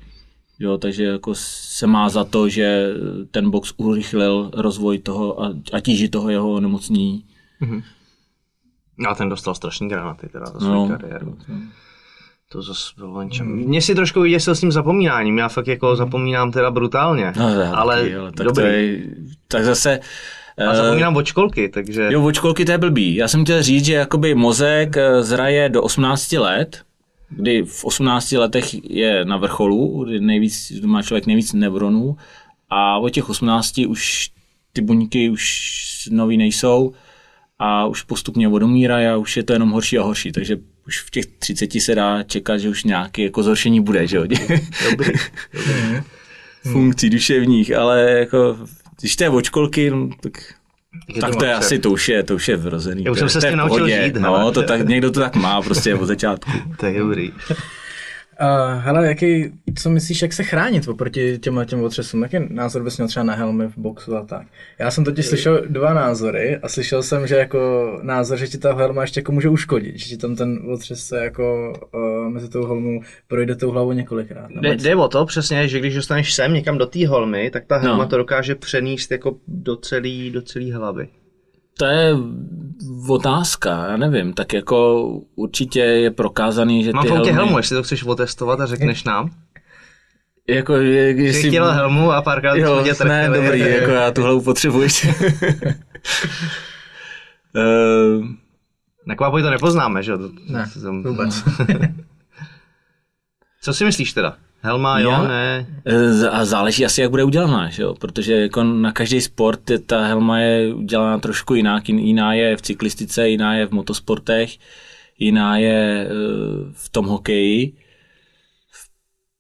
Jo, takže jako se má za to, že ten box urychlil rozvoj toho a, a tíži toho jeho onemocnění. A ten dostal strašný granáty teda za svou No. kariéru. To zase bylo něčem. Mě si trošku vyděsil s tím zapomínáním, já fakt jako zapomínám teda brutálně. No, ale, taky, ale tak, dobrý. to je, tak zase... A eh, zapomínám od školky, takže... Jo, od školky to je blbý. Já jsem chtěl říct, že jakoby mozek eh, zraje do 18 let, kdy v 18 letech je na vrcholu, kdy nejvíc, má člověk nejvíc neuronů a od těch 18 už ty buňky už nový nejsou a už postupně odumírají a už je to jenom horší a horší, takže už v těch 30 se dá čekat, že už nějaké jako zhoršení bude, že jo? Dobrý. funkcí duševních, ale jako když to je od školky, no, tak Je tak to je asi, to už je, to už je vrozený. Já už jsem se s tím naučil žít, No, to tak, někdo to tak má prostě od začátku. To je dobrý. Uh, hele, jaký, co myslíš, jak se chránit oproti těm těm otřesům? Jaký názor bys měl třeba na helmy v boxu a tak? Já jsem totiž slyšel dva názory a slyšel jsem, že jako názor, že ti ta helma ještě jako může uškodit, že ti tam ten otřes se jako uh, mezi tou helmou projde tou hlavou několikrát. Jde, jde o to přesně, že když dostaneš sem někam do té holmy, tak ta helma No. to dokáže přenést jako do celé do celý hlavy. To je otázka, já nevím, tak jako určitě je prokázaný, že Mám ty helmy... helmu, jestli to chceš otestovat a řekneš nám. Jako, je- Jsi jestli... chtěl helmu a párkrát Jo, tě ne, trefili. dobrý, jako já tu hlavu potřebuji. Eh, Na kvápoj to nepoznáme, že jo? Ne, vůbec. Co si myslíš teda? Helma, jo, ne? Eh, A záleží asi, jak bude udělaná, že jo? protože jako na každý sport je, ta helma je udělaná trošku jinak. Jin- Jiná je v cyklistice, jiná je v motosportech, jiná je eh, v tom hokeji.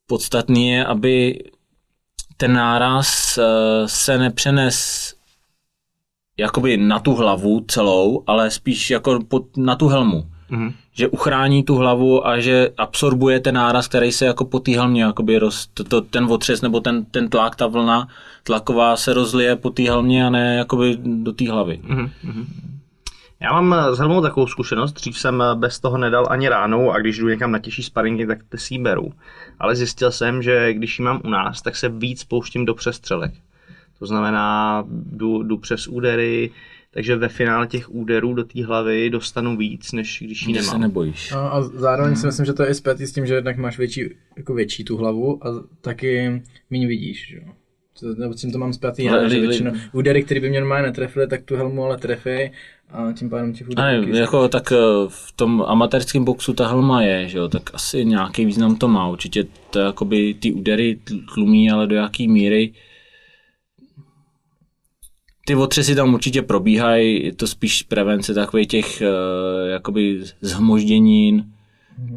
Podstatný je, aby ten náraz eh, se nepřenes jakoby na tu hlavu celou, ale spíš jako pod, na tu helmu Mhm. že uchrání tu hlavu a že absorbuje ten náraz, který se jako po té helmě, jakoby roz, to, to, ten otřes nebo ten, ten tlak, ta vlna tlaková se rozlije po té helmě a ne jakoby do té hlavy. Já mám eh, s helmou takovou zkušenost, dřív jsem eh, bez toho nedal ani ránou a když jdu někam na těžší sparingy, tak si ji beru. Ale zjistil jsem, že když ji mám u nás, tak se víc pouštím do přestřelek. To znamená, jdu, jdu přes údery, takže ve finále těch úderů do té hlavy dostanu víc, než když ji Že se nemám. nebojíš. No a zároveň si myslím, že to je i zpětý s tím, že jednak máš větší, jako větší tu hlavu a taky méně vidíš, že jo. Nebo s tím to mám zpětý, já, Ale že většinou údery, které by mě normálně netrefily, tak tu helmu ale trefí a tím pádem těch úderů jako tak eh, v tom amatérském boxu ta helma je, že jo, tak asi nějaký význam to má. Určitě to jakoby ty údery tl- tlumí, ale do jaký míry ty otřesy tam určitě probíhají, je to spíš prevence takových těch eh, jakoby zhmožděnin,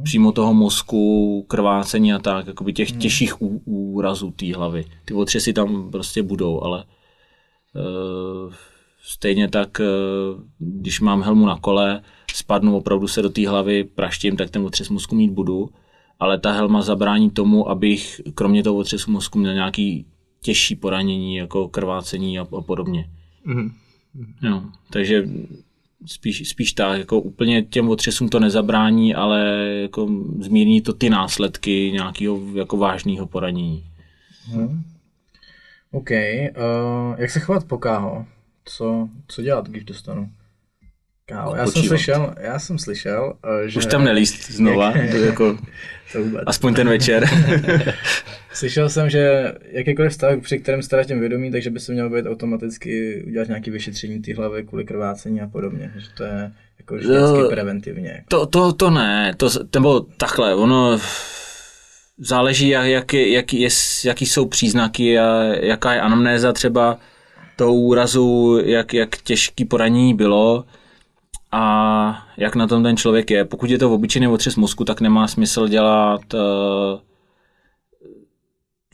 přímo toho mozku, krvácení a tak, jakoby těch těžších ú- úrazů té hlavy. Ty otřesy tam prostě budou, ale eh, stejně tak, eh, když mám helmu na kole, spadnu opravdu se do té hlavy, praštím, tak ten otřes mozku mít budu, ale ta helma zabrání tomu, abych kromě toho otřesu mozku měl nějaký těžší poranění, jako krvácení a, a podobně. Mhm. Jo, takže spíš, spíš tak, jako úplně těm otřesům to nezabrání, ale jako zmírní to ty následky nějakého jako vážného poranění. OK, uh, jak se chovat po káho? Co, co dělat, když dostanu? Káho. Já jsem slyšel, já jsem slyšel, uh, že... Už tam nelíst znova, to jako, To vůbec. aspoň ten večer. Slyšel jsem, že jakýkoliv stav, při kterém ztratím vědomí, takže by se mělo být automaticky udělat nějaké vyšetření té hlavy kvůli krvácení a podobně. Že to je jako vždycky preventivně. Jako. To, to, to ne, to, nebo takhle, ono záleží, jak, jak, jak, je, jaký jsou příznaky a jaká je anamnéza třeba toho úrazu, jak, jak těžký poranění bylo a jak na tom ten člověk je. Pokud je to obyčejný otřes mozku, tak nemá smysl dělat uh,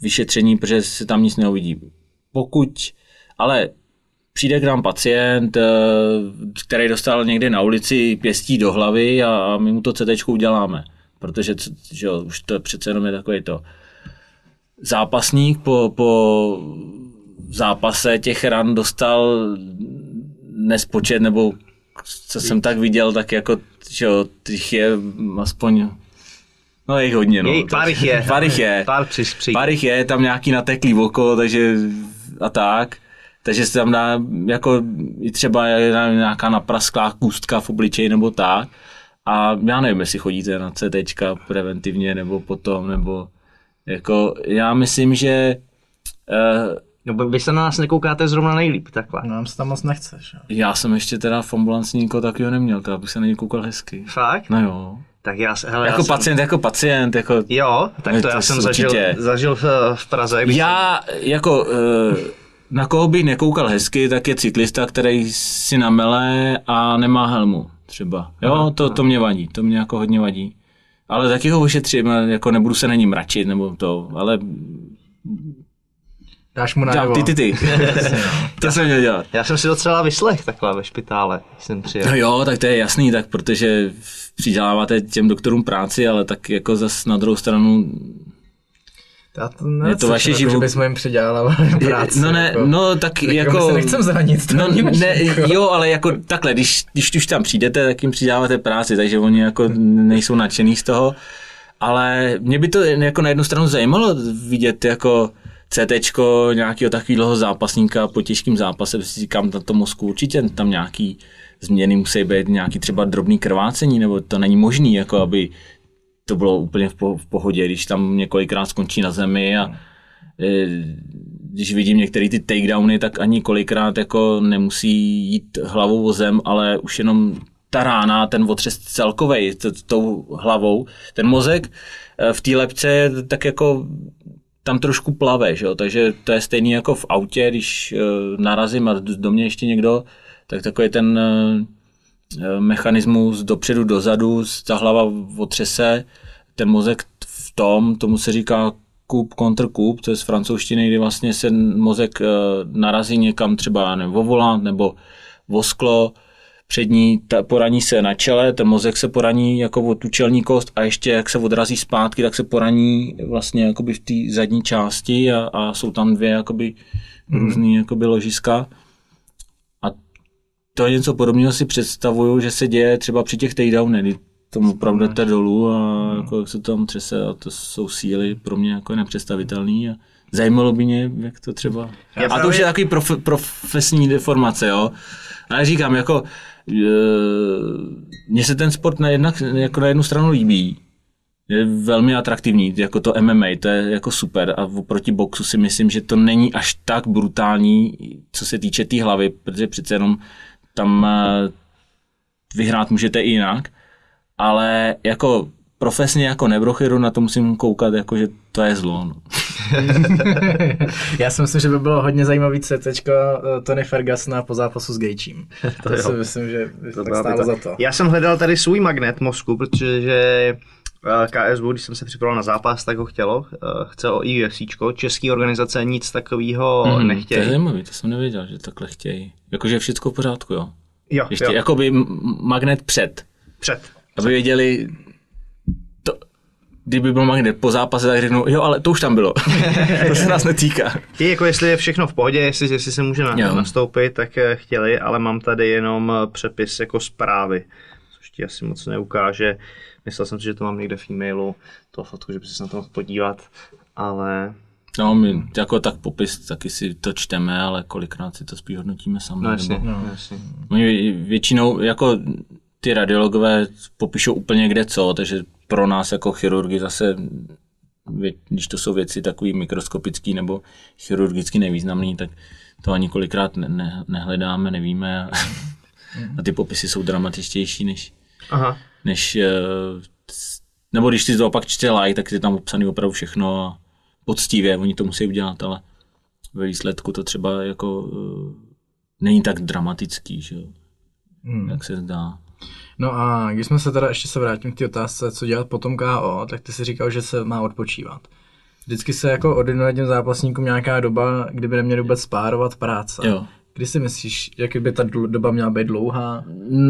vyšetření, protože se tam nic neuvidí. Pokud ale přijde k nám pacient, eh, který dostal někde na ulici pěstí do hlavy a my mu to CT uděláme, protože že jo, už to přece jenom je takový to zápasník po, po zápase těch ran dostal nespočet, nebo co jsem tak viděl, tak jako, že jo, těch je aspoň No je jich hodně, no. Je, pár jich je. Pár jich je. Pár při, při. Pár jich je, tam nějaký nateklý oko, takže a tak. Takže se tam dá jako i třeba nějaká naprasklá kůstka v obličeji nebo tak. A já nevím, jestli chodíte na CT preventivně nebo potom, nebo jako já myslím, že uh, No, vy se na nás nekoukáte zrovna nejlíp, takhle. No, nám se tam moc nechce, že? já jsem ještě teda v ambulanci nikoho takového neměl, to abych se na něj koukal hezky. Fakt? No jo. Tak já, hele, Jako já jsem, pacient, jako pacient, jako... Jo, tak to, to já jsem zažil, určitě. zažil v, v Praze. Já jako eh, na koho bych nekoukal hezky, tak je cyklista, který si namele a nemá helmu třeba. Jo, to, to mě vadí, to mě jako hodně vadí. Ale taky ho ošetřím, jako nebudu se na ní mračit, nebo to, ale Dáš mu najevo. ty, ty, ty. to jsem měl dělat. Já jsem si docela vyslech takhle ve špitále, když jsem přijel. No jo, tak to je jasný, tak protože přiděláváte těm doktorům práci, ale tak jako zas na druhou stranu Já to Je to vaše život. Že bychom jim přidělali práci. no ne, jako. no tak Jako jako... se nechcem zranit, to No ne, myšlenko. jo, ale jako takhle, když, když už tam přijdete, tak jim přidáváte práci, takže oni jako nejsou nadšený z toho. Ale mě by to jako na jednu stranu zajímalo vidět jako CTčko nějakého takového zápasníka po těžkém zápase, si říkám na tom mozku určitě tam nějaký změny musí být, nějaký třeba drobný krvácení, nebo to není možný, jako aby to bylo úplně v, po, v pohodě, když tam několikrát skončí na zemi a e, když vidím některé ty takedowny, tak ani kolikrát jako nemusí jít hlavou o zem, ale už jenom ta rána, ten otřes celkovej t- tou hlavou, ten mozek e, v té lepce tak jako tam trošku plave, že jo? takže to je stejný jako v autě, když e, narazím a do mě ještě někdo, tak takový ten e, e, mechanismus dopředu, dozadu, ta hlava otřese, ten mozek v tom, tomu se říká kup, kontrkup, to je z francouzštiny, kdy vlastně se mozek e, narazí někam třeba nevím, o volant nebo o sklo, přední ta, poraní se na čele, ten mozek se poraní jako o tu čelní kost a ještě jak se odrazí zpátky, tak se poraní vlastně jakoby v té zadní části a, a jsou tam dvě jakoby různý jakoby ložiska. To je něco podobného si představuju, že se děje třeba při těch takedownech, kdy tomu opravdu jdete dolů a jako jak se tam třese a to jsou síly pro mě jako nepředstavitelný a zajímalo by mě, jak to třeba... Já a to už právě- je takový prof, profesní deformace, jo. Ale říkám, jako e, mně se ten sport na, jednak, jako na jednu stranu líbí, je velmi atraktivní, jako to MMA, to je jako super a oproti boxu si myslím, že to není až tak brutální, co se týče té hlavy, protože přece jenom tam eh, vyhrát můžete i jinak, ale jako profesně jako nebrochiru na to musím koukat, jako že to je zlo. No. Já si myslím, že by bylo hodně zajímavý CT eh, Tony Fergusona po zápasu s Gejčím. To, jo. si myslím, že by to tak byla by stálo to- za to. Já jsem hledal tady svůj magnet mozku, protože KSV, když jsem se připravoval na zápas, tak ho chtělo. Eh, Chce o IUFCčko, český organizace nic takového Mhm, To je nechtějí. zajímavý, to jsem nevěděl, že takhle chtějí. Jakože je všechno v pořádku, jo. Jo, Ještě jo, jakoby magnet před, před. aby věděli, to, kdyby byl magnet po zápase, tak řeknou, jo, ale to už tam bylo. to se nás netýká. Chtějí, jako jestli je všechno v pohodě, jestli, jestli se může na, nastoupit, tak eh, chtěli, ale mám tady jenom eh, přepis jako zprávy, což ti asi moc neukáže. Myslel jsem si, že to mám někde v e-mailu, to fotku, že by se na to mohl podívat, ale No, my jako tak popis taky si to čteme, ale kolikrát si to spíš hodnotíme sami. no jasně, nebo- no. jasně. Oni většinou jako ty radiologové popíšou úplně kde co, takže pro nás jako chirurgy zase, když to jsou věci takový mikroskopický nebo chirurgicky nevýznamný, tak to ani kolikrát ne, ne, nehledáme, nevíme. A ty popisy jsou dramatičtější než, Aha, než eh, nebo když si to opak čte like, tak je tam obsaný opravdu všechno a poctivě, oni to musí udělat, ale ve výsledku to třeba jako eh, není tak dramatický, že jo, Hmm. jak se zdá. No a když jsme se teda ještě se vrátím k té otázce, co dělat potom KO, tak ty si říkal, že se má odpočívat. Vždycky se jako ordinuje těm zápasníkům nějaká doba, kdyby neměli vůbec spárovat práce. Jo. Kdy si myslíš, jak by ta doba měla být dlouhá?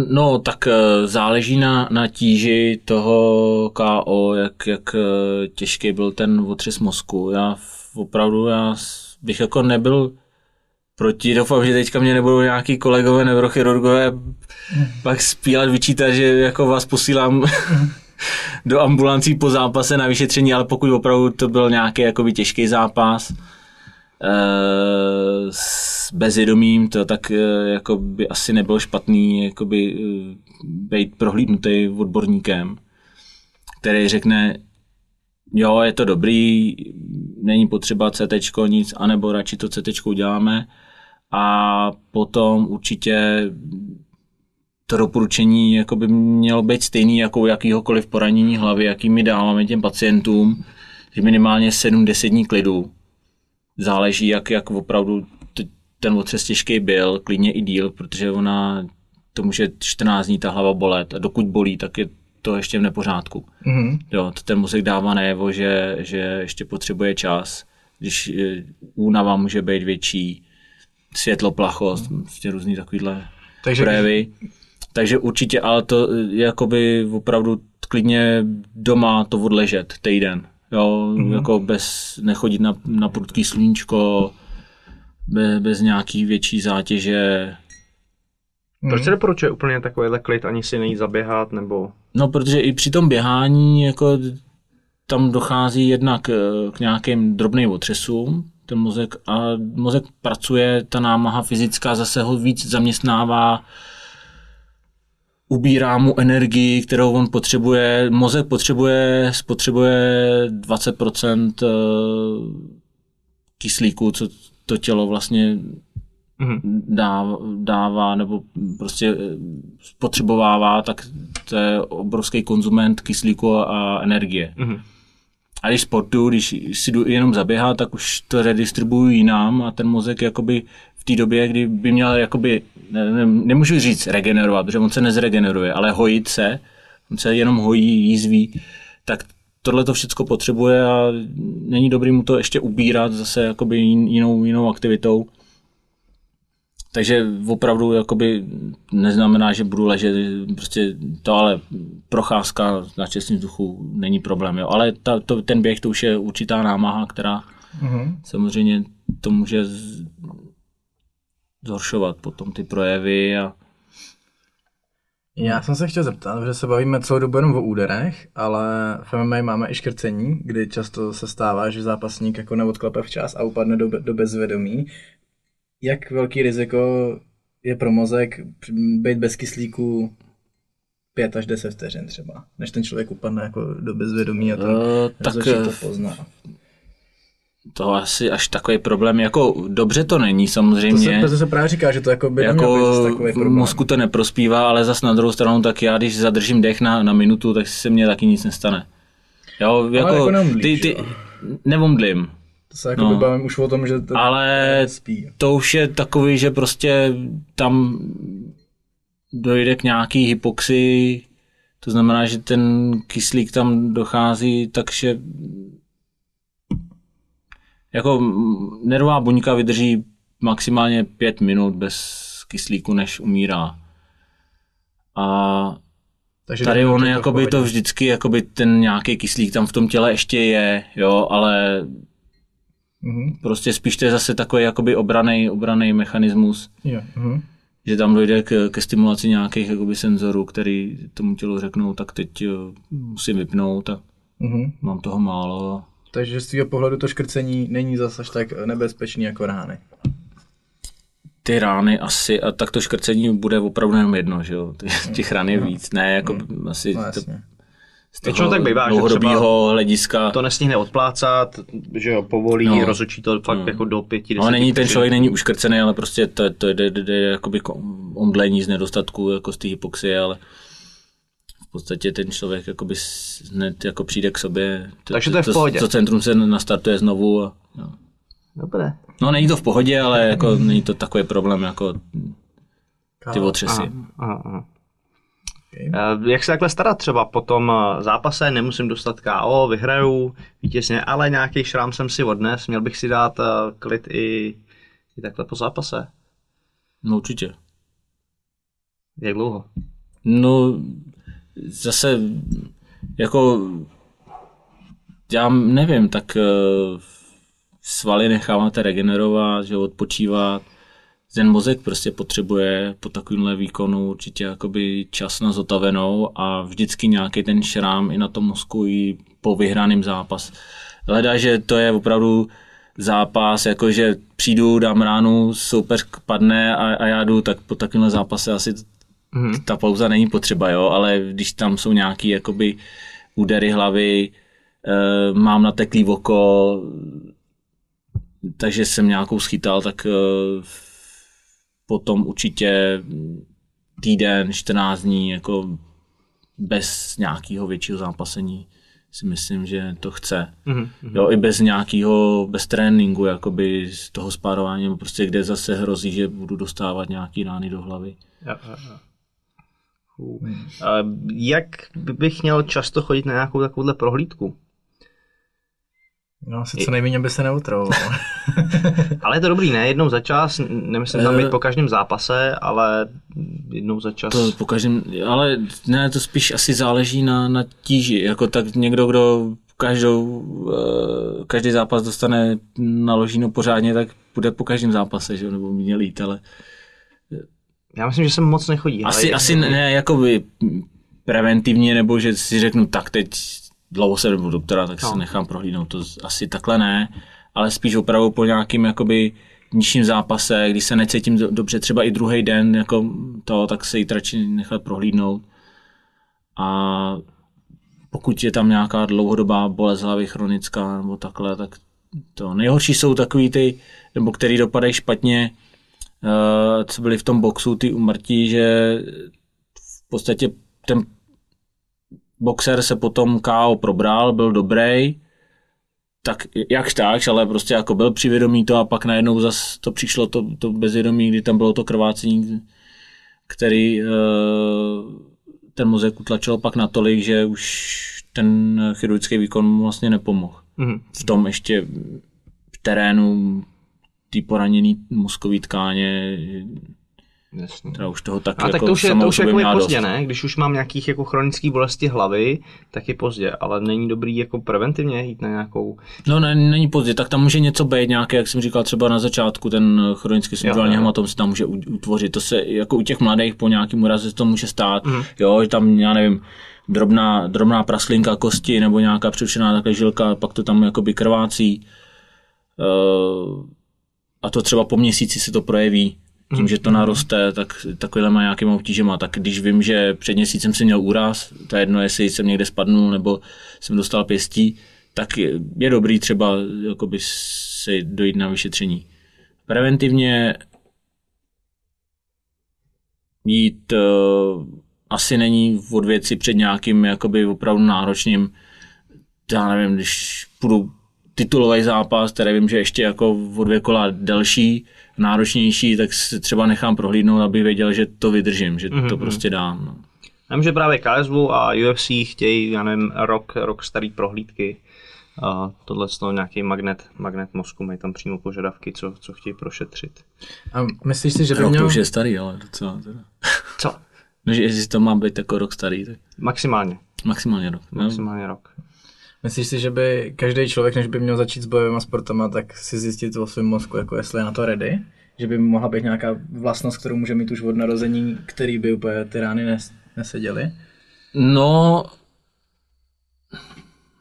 No, tak eh, záleží na, na tíži toho KO, jak, jak eh, těžký byl ten otřes mozku. Já opravdu já bych jako nebyl proti, doufám, že teďka mě nebudou nějaký kolegové neurochirurgové pak spílat, vyčítat, že jako vás posílám do ambulancí po zápase na vyšetření, ale pokud opravdu to byl nějaký jakoby těžký zápas, s bezvědomím, to tak eh, jako by asi nebylo špatný jakoby, eh, být prohlídnutý odborníkem, který řekne, jo, je to dobrý, není potřeba CT nic, anebo radši to CT uděláme a potom určitě to doporučení jako by mělo být stejný jako u jakýhokoliv poranění hlavy, jaký my dáváme těm pacientům, že minimálně 7-10 dní klidu. Záleží, jak, jak opravdu t- ten otřes těžký byl, klidně i díl, protože ona to může 14 dní ta hlava bolet a dokud bolí, tak je to ještě v nepořádku. Mhm. Jo, to ten mozek dává najevo, že, že ještě potřebuje čas, když eh, únava může být větší, světloplachost, prostě různý takovýhle Takže- projevy. Takže určitě, ale to je jakoby opravdu klidně doma to odležet týden. Jo, mm-hmm. jako bez, nechodit na, na prudký sluníčko, bez, bez nějaký větší zátěže. Proč se doporučuje úplně takovýhle klid, ani si nejít zaběhat, nebo... No, protože i při tom běhání jako tam dochází jednak eh, k nějakým drobným otřesům, ten mozek, a mozek pracuje, ta námaha fyzická zase ho víc zaměstnává, ubírá mu energii, kterou on potřebuje. Mozek potřebuje, spotřebuje 20% eh, kyslíku, co to tělo vlastně dává, dává nebo prostě eh, spotřebovává, tak to je obrovský konzument kyslíku a energie. Mhm. A když sportuju, když si jdu jenom zaběhat, tak už to redistribuju jinam a ten mozek jakoby té době, kdy by měl jakoby, ne, ne, nemůžu říct regenerovat, protože on se nezregeneruje, ale hojit se, on se jenom hojí, jízví, tak tohle to všechno potřebuje a není dobrý mu to ještě ubírat zase jakoby jin- jinou, jinou aktivitou. Takže opravdu jakoby neznamená, že budu ležet, prostě to ale procházka na čestném vzduchu není problém, jo. Ale ta, to, ten běh to už je určitá námaha, která Mhm. samozřejmě to může zhoršovat potom ty projevy a Já jsem se chtěl zeptat, že se bavíme celou dobu jenom o úderech, ale v MMA máme i škrcení, kdy často se stává, že zápasník jako neodklepe včas a upadne do, do bezvědomí. Jak velký riziko je pro mozek být bez kyslíku 5 až 10 vteřin třeba, než ten člověk upadne jako do bezvědomí a ten Eh, tak, to eh, pozná. To asi až takový problém, jako dobře to není To se, samozřejmě. to se právě říká, že to jako by jako takový problém. mozku to neprospívá, ale zas na druhou stranu, tak já když zadržím dech na, na minutu, tak se mně taky nic nestane. Jo, jako, jako ty, neomdlíš, ty, jo. nevomdlím, To se jako no. bavím už o tom, že to ale spí. to už je takový, že prostě tam dojde k nějaký hypoxii, to znamená, že ten kyslík tam dochází, takže jako nervová buňka vydrží maximálně pět minut bez kyslíku, než umírá. A Takže tady on je jakoby to vždycky, jakoby ten nějaký kyslík tam v tom těle ještě je, jo, ale Mhm. prostě spíš to je zase takový jakoby obraný, obraný mechanismus, Jo. Mhm. že tam dojde k, ke stimulaci nějakých jakoby senzorů, který tomu tělu řeknou, tak teď jo, musím vypnout a Mhm. mám toho málo. Takže z tvého pohledu to škrcení není zase až tak nebezpečný jako rány. Ty rány asi, a tak to škrcení bude opravdu jenom jedno, že jo, Ty- těch ran je víc, ne, jako asi No to, jasně. z Většinou toho tak bývá, že dlouhodobého hlediska. To nestihne odplácat, že jo, povolí, No. no. rozhodčí to fakt jako do pěti, No, není ten člověk není uškrcený, ale prostě to, to jde, jde, jde jakoby omdlení z nedostatku jako z té hypoxie, ale podstatě ten člověk jakoby hned jako přijde k sobě. To, Takže to je v pohodě. To centrum se nastartuje znovu. A, jo. Dobré. No není to v pohodě, ale jako není to takový problém jako ty otřesy. Aha, aha. Okay. Eh, Jak se takhle starat třeba po tom eh, zápase, nemusím dostat KO, vyhraju vítězně, ale nějaký šrám jsem si odnes, měl bych si dát eh, klid i, i takhle po zápase. No určitě. Jak dlouho? No, zase, jako, já nevím, tak eh, svaly necháváte regenerovat, že odpočívat, ten mozek prostě potřebuje po takovémhle výkonu určitě jakoby čas na zotavenou a vždycky nějaký ten šrám i na tom mozku i po vyhraném zápas. Hledá, že to je opravdu zápas, jakože přijdu, dám ránu, soupeř padne a, a já jdu, tak po takovémhle zápase asi mm-hmm. ta pauza není potřeba, jo, ale když tam jsou nějaký jakoby údery hlavy, e, mám nateklý oko, takže jsem nějakou schytal, tak e, potom určitě týden, 14 dní, jako bez nějakého většího zápasení si myslím, že to chce. Mm-hmm. Jo, i bez nějakého, bez tréninku, jakoby z toho spárování, prostě kde zase hrozí, že budu dostávat nějaký rány do hlavy. Ja, ja, ja. Uh. Jak bych měl často chodit na nějakou takovouhle prohlídku? No, asi co nejméně by se neutravoval. ale je to dobrý, ne? Jednou za čas, nemyslím tam být eh, po každém zápase, ale jednou za čas. To po každém, ale ne, to spíš asi záleží na, na tíži. Jako tak někdo, kdo každou, eh, každý zápas dostane naložíno pořádně, tak bude po každém zápase, že? nebo mě lít, ale... Já myslím, že jsem moc nechodí. Asi, asi ne, jako by preventivně, nebo že si řeknu, tak teď dlouho se do doktora, tak no. se nechám prohlídnout. To asi takhle ne, ale spíš opravdu po nějakým jakoby nižším zápase, když se necítím dobře, třeba i druhý den, jako to, tak se jít radši nechat prohlídnout. A pokud je tam nějaká dlouhodobá bolest hlavy chronická nebo takhle, tak to nejhorší jsou takový ty, nebo který dopadají špatně, co byly v tom boxu, ty umrtí, že v podstatě ten boxer se potom KO probral, byl dobrý, tak jak tak, ale prostě jako byl přivědomý to a pak najednou zase to přišlo to, to bezvědomí, kdy tam bylo to krvácení, který uh, ten mozek utlačil pak natolik, že už ten chirurgický výkon vlastně nepomohl. Mm-hmm. V tom ještě v terénu ty poraněný mozkový tkáně Jasně. Teda už toho tak, a jako tak to už je, to už jako je pozdě, ne? Když už mám nějakých jako chronický bolesti hlavy, tak je pozdě, ale není dobrý jako preventivně jít na nějakou... No ne, není pozdě, tak tam může něco být nějaké, jak jsem říkal třeba na začátku, ten chronický subdurální hematom se tam může utvořit, to se jako u těch mladých po nějakým úraze to může stát, mm. jo, že tam, já nevím, drobná, drobná praslinka kosti nebo nějaká přerušená takhle žilka, pak to tam jakoby krvácí. Uh, a to třeba po měsíci se to projeví tím, že to naroste, tak takovýhle má nějakým obtížema. Tak když vím, že před měsícem jsem měl úraz, to je jedno, jestli jsem někde spadnul nebo jsem dostal pěstí, tak je, je dobrý třeba jakoby si dojít na vyšetření. Preventivně jít uh, asi není od věci před nějakým jakoby opravdu náročným, já nevím, když půjdu titulový zápas, který vím, že ještě jako o dvě kola delší, náročnější, tak si třeba nechám prohlídnout, aby věděl, že to vydržím, že mm-hmm. to mhm. prostě dám. No. Já vím, že právě KSV a UFC chtějí, já nevím, rok, rok starý prohlídky. A tohle je nějaký magnet, magnet mozku, mají tam přímo požadavky, co, co chtějí prošetřit. A myslíš si, že by rok měl... to už je starý, ale docela teda. Co? No, že jestli to má být jako rok starý, tak... Maximálně. Maximálně rok. No. Maximálně rok. Myslíš si, že by každý člověk, než by měl začít s bojovými sportama, tak si zjistit o svém mozku, jako jestli je na to ready? Že by mohla být nějaká vlastnost, kterou může mít už od narození, který by úplně ty rány nes, neseděly? No,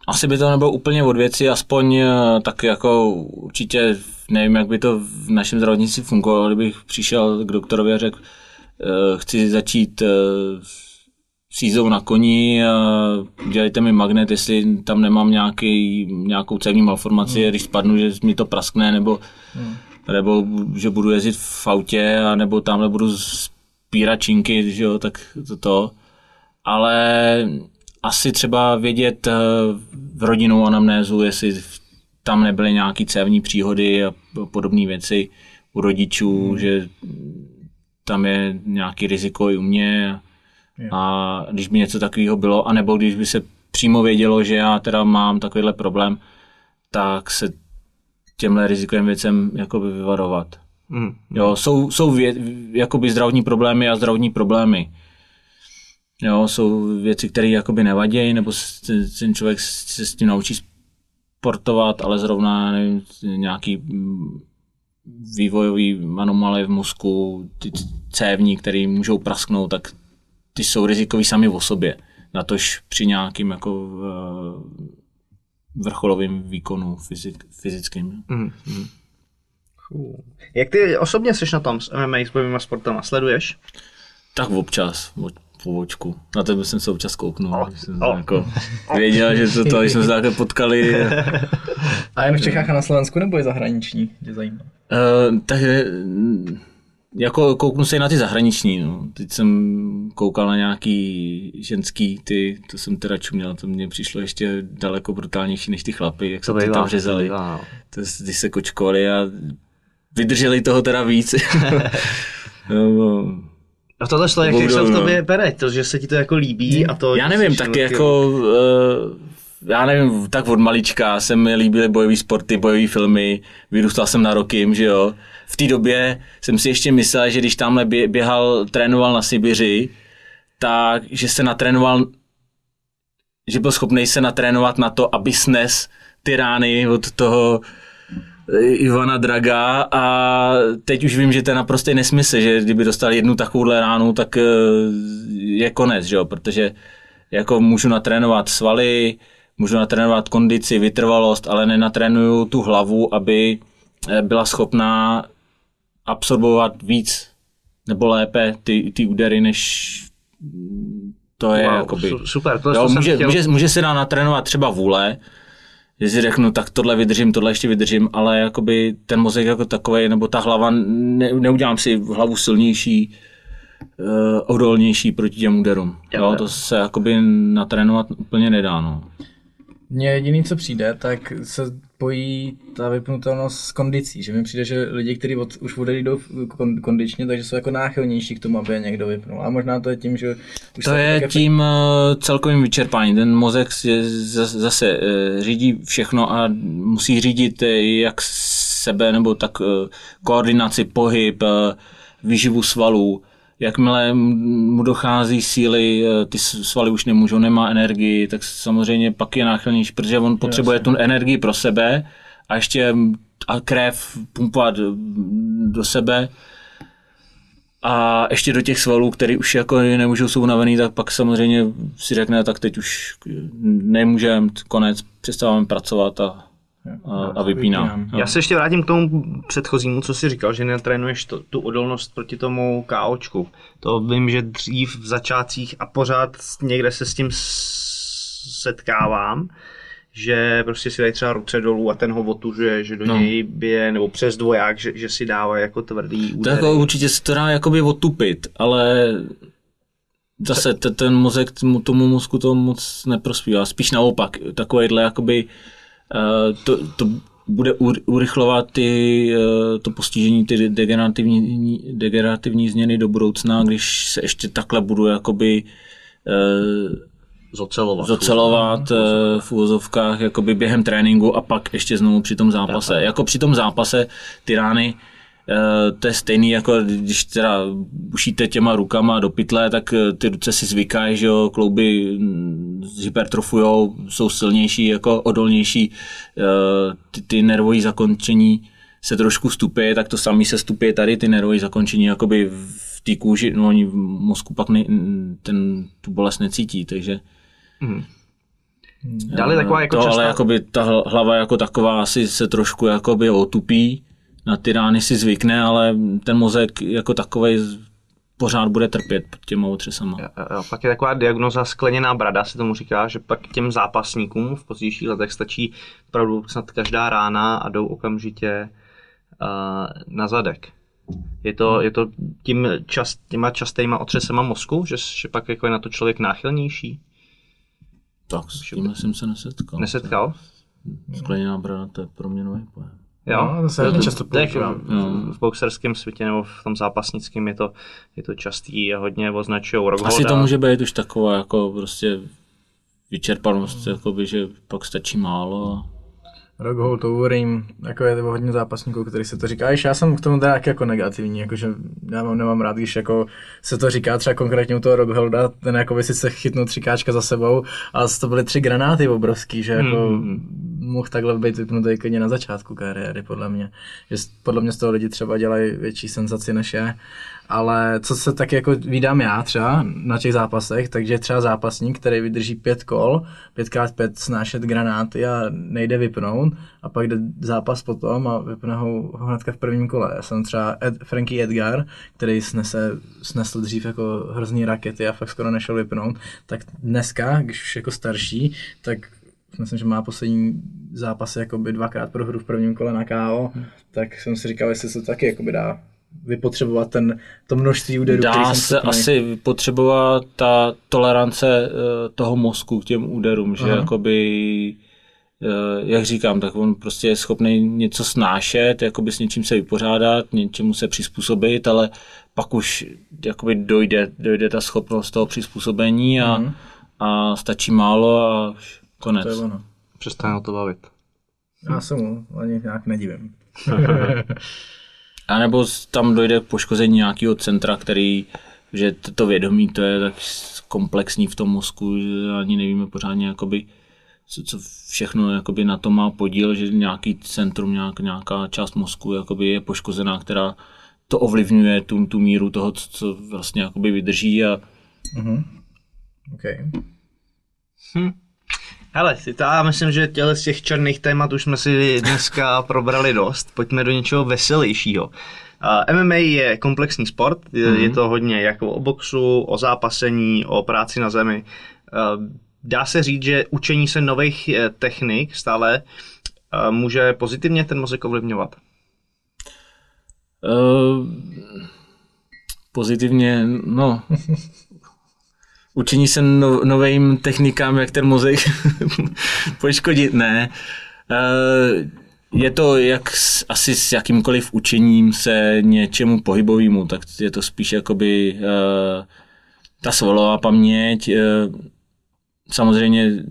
asi by to nebylo úplně od věci, aspoň eh, tak jako určitě nevím, jak by to v našem zdravotnictví fungovalo, kdybych přišel k doktorovi a řekl, eh, chci začít sízou na koni dělejte mi magnet, jestli tam nemám nějaký, nějakou cévní malformaci, hmm. když spadnu, že mi to praskne, nebo, hmm. nebo že budu jezdit v autě, a nebo tamhle budu spírat činky, že jo, tak to to. Ale asi třeba vědět eh, v rodinnou anamnézu, jestli tam nebyly nějaké cévní příhody a podobné věci u rodičů, hmm. že tam je nějaký riziko i u mě a když by něco takového bylo, anebo když by se přímo vědělo, že já teda mám takovýhle problém, tak se těmhle rizikovým věcem jakoby vyvarovat. Mm. Jo, jsou, jsou vě, jakoby zdravotní problémy a zdravotní problémy. Jo, jsou věci, které jakoby nevadějí, nebo ten člověk se s tím naučí sportovat, ale zrovna nevím, nějaký vývojový anomálie v mozku, ty cévní, které můžou prasknout, tak ty jsou rizikový sami o sobě. Natož při nějakým jako uh, vrcholovým výkonu fyzik, fyzickým. Mm, mm. Jak ty osobně jsi na tom s MMA, s bojovými sportama? Sleduješ? Tak občas, po očku. Na tebe jsem se občas kouknul. Oh, jsem oh. jako věděl, že to, to jsme se takhle potkali. A jen v Čechách a na Slovensku nebo je zahraniční? Tě zajímá. Uh, tak jako kouknu se i na ty zahraniční, no. Teď jsem koukal na nějaký ženský, ty, to jsem teda čuměl, to mně přišlo ještě daleko brutálnější než ty chlapy, jak se to tam řezali. no. To, ty se kočkovali a vydrželi toho teda víc. no, no. A tohle šlo, jak, se v tobě bere, to, že se ti to jako líbí a to... Já nevím, taky jako... Uh, já nevím, tak od malička se mi líbily bojové sporty, bojové filmy, vyrůstal jsem na roky, že jo. V té době jsem si ještě myslel, že když tamhle běhal, trénoval na Sibiři, tak, že se natrénoval, že byl schopný se natrénovat na to, aby snes ty rány od toho Ivana Draga a teď už vím, že to je naprostý nesmysl, že kdyby dostal jednu takovouhle ránu, tak eh, je konec, že jo? protože jako můžu natrénovat svaly, můžu natrénovat kondici, vytrvalost, ale nenatrénuju tu hlavu, aby eh, byla schopná absorbovat víc nebo lépe ty, ty údery, než to je wow, jakoby... Super, to jo, může, chtěl... může, může se dá natrénovat třeba vůle, že si řeknu, tak tohle vydržím, tohle ještě vydržím, ale jakoby ten mozek jako takový, nebo ta hlava, ne, neudělám si hlavu silnější, uh, odolnější proti těm úderům. Jo, jo, to se jakoby natrénovat úplně nedá. No. Mně jediný, co přijde, tak se pojí ta vypnutelnost s kondicí, že mi přijde, že lidi, kteří od, už odejdou kondičně, takže jsou jako náchylnější k tomu, aby je někdo vypnul. A možná to je tím, že... Už to je tak tím efekt... celkovým vyčerpáním. Ten mozek zase eh, řídí všechno a musí řídit eh, jak sebe, nebo tak koordinaci, pohyb, výživu svalů, jakmile mu dochází síly, eh, ty svaly už nemůžou, nemá energii, tak samozřejmě pak je náchylnější, protože on potřebuje tu energii pro sebe a ještě a krev pumpovat do sebe. A ještě do těch svalů, které už jako nemůžou, jsou unavený, tak pak samozřejmě si řekne, tak teď už nemůžeme, konec, přestáváme pracovat a a, a vypínám. Já se ještě vrátím k tomu předchozímu, co jsi říkal, že netrénuješ to, tu odolnost proti tomu KOčku. To vím, že dřív v začátcích a pořád někde se s tím setkávám, že prostě si dají třeba ruce dolů a ten ho otužuje, že do no. něj bije, nebo přes dvoják, že, že si dává jako tvrdý údery. To jako určitě se to dá jakoby otupit, ale zase ten mozek tomu mozku to moc neprospívá. Spíš naopak, takovýhle jakoby to, to bude urychlovat ty, eh, to postižení, ty degenerativní, degenerativní změny do budoucna, když se ještě takhle budu jakoby eh, zocelovat, zocelovat v úvozovkách jakoby během tréninku a pak ještě znovu při tom zápase. Jako při tom zápase ty rány Eh, to je stejný, jako když teda ušíte těma rukama do pytle, tak eh, ty ruce si zvykají, že jo, klouby mm, hypertrofujou, jsou silnější, jako odolnější, eh, ty, ty nervové zakončení se trošku stupí, tak to samý se stupí tady, ty nervové zakončení jakoby v té kůži, no oni v mozku pak ne, ten, tu bolest necítí, takže hmm. Dále taková jako to, častá... ale jakoby ta hlava jako taková asi se trošku jakoby otupí, na ty rány si zvykne, ale ten mozek jako takový pořád bude trpět pod těma otřesama. Jo, jo, pak je taková diagnoza skleněná brada, se tomu říká, že pak těm zápasníkům v pozdějších letech stačí opravdu snad každá rána a jdou okamžitě uh, na zadek. Je to, je to tím čas, těma častýma otřesema mozku, že, že pak jako je na to člověk náchylnější? Tak, s tím jsem se nesetkal. Nesetkal? Skleněná brada, to je pro mě nový pojem. Jo, no, to se hodně často používám. No. V boxerském světě nebo v tom zápasnickém je to, je to častý a hodně označují Rockholda. Asi to může být už taková jako prostě vyčerpanost, jakoby, že pak stačí málo. Rockhold, Overeem, jako je to hodně zápasníků, který se to říká. já jsem k tomu tak jako negativní, jakože já mám, nemám rád, když jako se to říká třeba konkrétně u toho Rockholda, ten jako by si se chytnul tři káčka za sebou, a to byly tři granáty obrovský, že jako hmm mohl takhle být vypnutý klidně na začátku kariéry, podle mě. Že podle mě z toho lidi třeba dělají větší senzaci než je. Ale co se tak jako vídám já třeba na těch zápasech, takže třeba zápasník, který vydrží pět kol, pětkrát pět snášet granáty a nejde vypnout a pak jde zápas potom a vypne ho, ho hnedka v prvním kole. Já jsem třeba Ed, Frankie Edgar, který snese, snesl dřív jako hrozný rakety a fakt skoro nešel vypnout, tak dneska, když už jako starší, tak myslím, že má poslední zápasy jakoby dvakrát pro hru v prvním kole na KO, tak jsem si říkal, jestli se to taky jakoby dá vypotřebovat ten, to množství úderů, Dá který jsem se schopný. asi vypotřebovat ta tolerance eh, toho mozku k těm úderům, že Aha. jakoby, eh, jak říkám, tak on prostě je schopný něco snášet, jakoby s něčím se vypořádat, něčemu se přizpůsobit, ale pak už jakoby dojde, dojde ta schopnost toho přizpůsobení a, Mhm. a stačí málo a konec. To je ono. Přestane to bavit. Já se mu ani nějak nedivím. A nebo tam dojde k poškození nějakého centra, který, že to, vědomí, to je tak komplexní v tom mozku, že ani nevíme pořádně, jakoby, co, co všechno jakoby na to má podíl, že nějaký centrum, nějak, nějaká část mozku jakoby je poškozená, která to ovlivňuje tu, tu míru toho, co, co vlastně jakoby vydrží a Okay. Hele, já myslím, že těle z těch černých témat už jsme si dneska probrali dost. Pojďme do něčeho veselějšího. Uh, MMA je komplexní sport, je, Mhm. je to hodně jako o boxu, o zápasení, o práci na zemi. Uh, dá se říct, že učení se nových eh, technik stále uh, může pozitivně ten mozek ovlivňovat. Uh, pozitivně, no, učení se no, novým technikám, jak ten mozek poškodit, ne. Uh, je to jak s, asi s jakýmkoliv učením se něčemu pohybovému, tak je to spíš jakoby uh, ta svalová paměť, uh, samozřejmě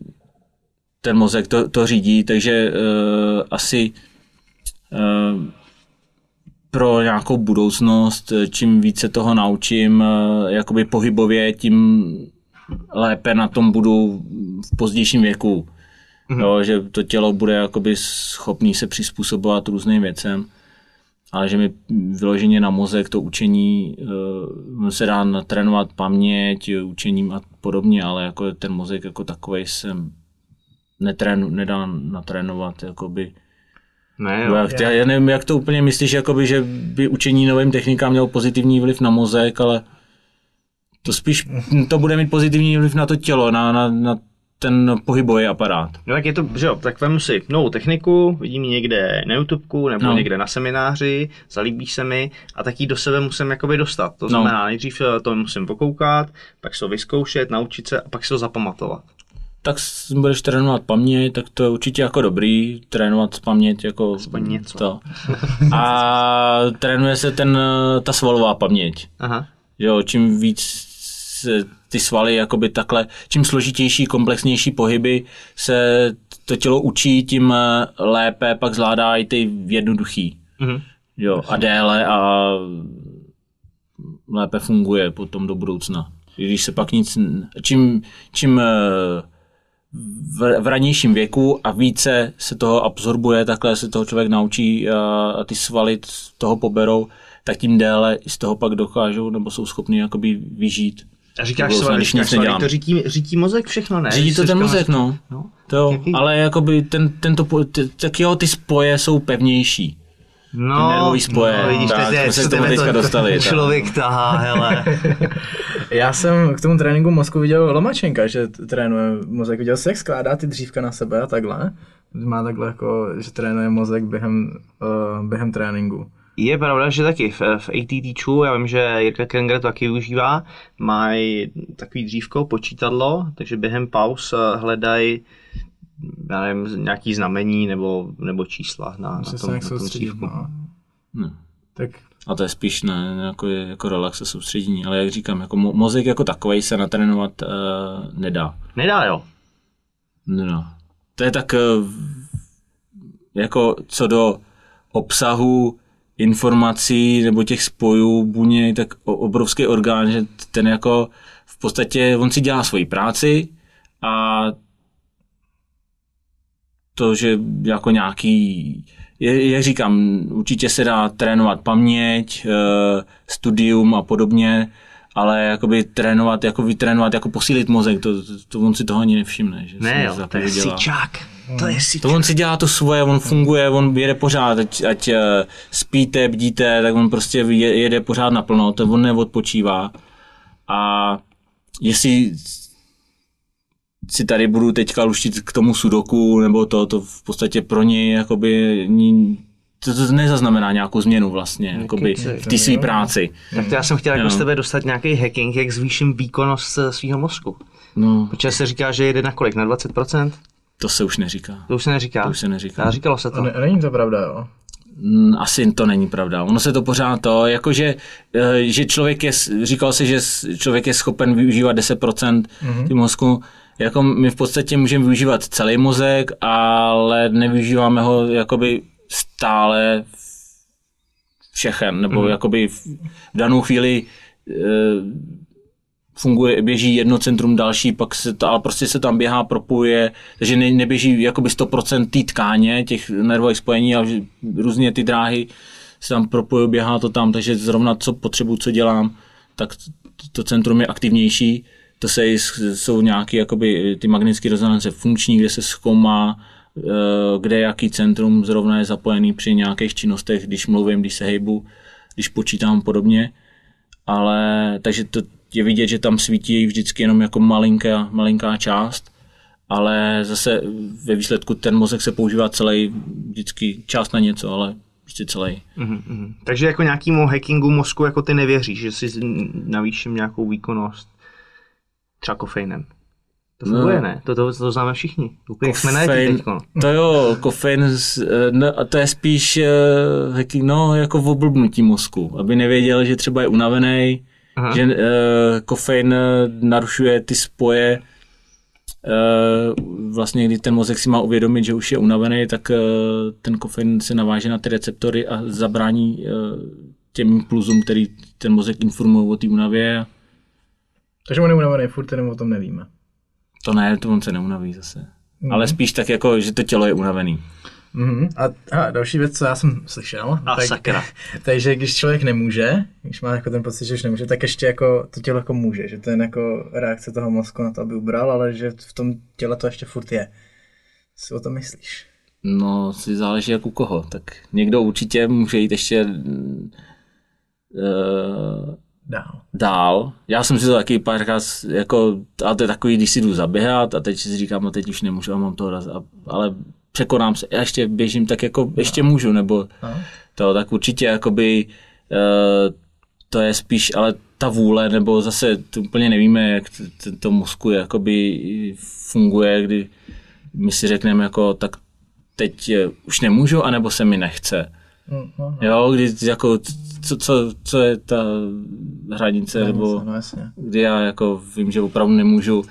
ten mozek to, to řídí, takže asi pro nějakou budoucnost, čím více toho naučím eh, jakoby pohybově, tím lépe na tom budu v pozdějším věku. Mm-hmm. Jo, že to tělo bude jakoby schopný se přizpůsobovat různým věcem, ale že mi vyloženě na mozek to učení uh, se dá natrénovat paměť, učením a podobně, ale jako ten mozek jako takový se netrénu, nedá natrénovat jakoby Ne, Jo, jak, já, já nevím, jak to úplně myslíš, jakoby, že by učení novým technikám mělo pozitivní vliv na mozek, ale to spíš to bude mít pozitivní vliv na to tělo, na, na, na ten pohybový aparát. No tak je to, že jo, tak vemu si novou techniku, vidím ji někde na YouTubeku nebo No. někde na semináři, zalíbí se mi a tak ji do sebe musím jakoby dostat. To znamená, no. nejdřív eh, to musím pokoukat, pak se ho vyzkoušet, naučit se a pak se ho zapamatovat. Tak budeš trénovat paměť, tak to je určitě jako dobrý, trénovat paměť jako Aspoň něco. To. A trénuje se ten, ta svalová paměť. Aha. Jo, čím víc ty svaly jakoby takhle, čím složitější, komplexnější pohyby se to tělo učí, tím eh, lépe pak zvládá i ty jednoduchý. Mhm. Jo, a déle a lépe funguje potom do budoucna. Když se pak nic, čím, čím eh, v, v ranějším věku a více se toho absorbuje, takhle se toho člověk naučí a, a ty svaly toho poberou, tak tím déle z toho pak dokážou nebo jsou schopni jakoby vyžít. A říkáš Nebo svaly, když nic říkáš svaly, to řídí, řídí mozek všechno, ne? Řídí to ten mozek, no. no. To Jaký? ale jakoby ten, tento, ty, tak jo, ty spoje jsou pevnější. No, nervový spoje. No, vidíš, Tak, teď jsme je, se co k tomu teďka to dostali, tak. Člověk tahá, hele. Já jsem k tomu tréninku mozku viděl Lomačenka, že trénuje mozek. Viděl jsi, jak skládá ty dřívka na sebe a takhle? Má takhle jako, že trénuje mozek během, uh, během tréninku. Je pravda, že taky v, v ATTču, já vím, že Jirka Kenger to taky využívá, mají takový dřívko, počítadlo, takže během pauz eh, hledají já nevím, nějaký znamení nebo, nebo čísla na, na, se tom, na tom soustředit, dřívku. no. No. Tak A to je spíš ne, jako, jako relax a soustředění, ale jak říkám, jako mo- mozek jako takový se natrénovat uh, nedá. Nedá, jo. nedá. To je tak uh, jako co do obsahu informací nebo těch spojů buněk, tak obrovský orgán, že ten jako v podstatě on si dělá svoji práci a to, že jako nějaký, jak říkám, určitě se dá trénovat paměť, eh, studium a podobně, ale jakoby trénovat, jako vytrénovat, jako posílit mozek, to, to, to on si toho ani nevšimne. Že Ne jo, to je dělá. sičák. To je To sičák. on si dělá to svoje, on funguje, on jede pořád, ať, ať eh, spíte, bdíte, tak on prostě je- jede pořád naplno, to on neodpočívá. A jestli si tady budu teďka luštit k tomu sudoku, nebo to, to v podstatě pro něj jakoby ní- to, to nezaznamená nějakou změnu vlastně, jakoby v té své práci. Tak to já jsem chtěl jako z tebe dostat nějaký hacking, jak zvýším výkonnost eh, svého mozku. No, Protože se říká, že jede na kolik? Na 20%? To se už neříká. To už se neříká. To už se neříká. A říkalo se to. A ne, není to pravda, jo? Mm, Asi to není pravda. Ono se to pořád to, jakože eh, že člověk je, říkal se, že člověk je schopen využívat 10% mm-hmm. mozku, jako my v podstatě můžeme využívat celý mozek, ale nevyužíváme ho jakoby stále všechen, nebo mm-hmm. jakoby v v danou chvíli eh, funguje, běží jedno centrum, další, pak se to, ale prostě se tam běhá, propojuje, takže ne, neběží jakoby 100% té tkáně, těch nervových spojení, ale že různě ty dráhy se tam propojují, běhá to tam, takže zrovna co potřebuji, co dělám, tak to centrum je aktivnější, to se, jsou nějaké jakoby, ty magnetické rezonance funkční, kde se zkoumá, eh, kde jaký centrum zrovna je zapojený při nějakých činnostech, když mluvím, když se hejbu, když počítám podobně. Ale takže to je vidět, že tam svítí vždycky jenom jako malinká, malinká část, ale zase ve výsledku ten mozek se používá celý, vždycky část na něco, ale prostě celý. Mhm, mhm. Takže jako nějakýmu hackingu mozku jako ty nevěříš, že si navýším nějakou výkonnost třeba kofeinem. To funguje, No. ne? To, to, to známe všichni. Úplně jsme na teďko. To jo, kofein, eh, no, a to je spíš eh, hacking, no, jako v oblbnutí mozku, aby nevěděl, že třeba je unavený, Aha. že uh, kofein eh, narušuje ty spoje, uh, vlastně když ten mozek si má uvědomit, že už je unavený, tak ten kofein se naváže na ty receptory a zabrání těm impulzům, který ten mozek informuje o té únavě. Takže on je unavený furt, jenom o tom nevíme. To ne, to on se neunaví zase. Ale spíš tak jako, že to tělo je unavený. Mhm. A, a další věc, co já jsem slyšel, A sakra. takže když člověk nemůže, když má jako ten pocit, že už nemůže, tak ještě jako to tělo jako může, že to je jako reakce toho mozku na to, aby ubral, ale že v tom těle to ještě furt je. Co si o tom myslíš? No, si záleží jak u koho. Tak někdo určitě může jít ještě uh, Dál. dál. Já jsem si to taky párkrát, jako, ale to je takový, když si jdu zaběhat a teď si říkám, no teď už nemůžu a mám to raz, a, ale překonám se, já ještě běžím, tak jako ještě můžu, nebo No. to, tak určitě jakoby uh, to je spíš, ale ta vůle, nebo zase to úplně nevíme, jak t- t- to mozku jakoby funguje, kdy my si řekneme jako, tak teď eh, už nemůžu, anebo se mi nechce. No, no, Jo, kdy jako, co, co, co je ta hranice, nebo no jasně. kdy já jako vím, že opravdu nemůžu.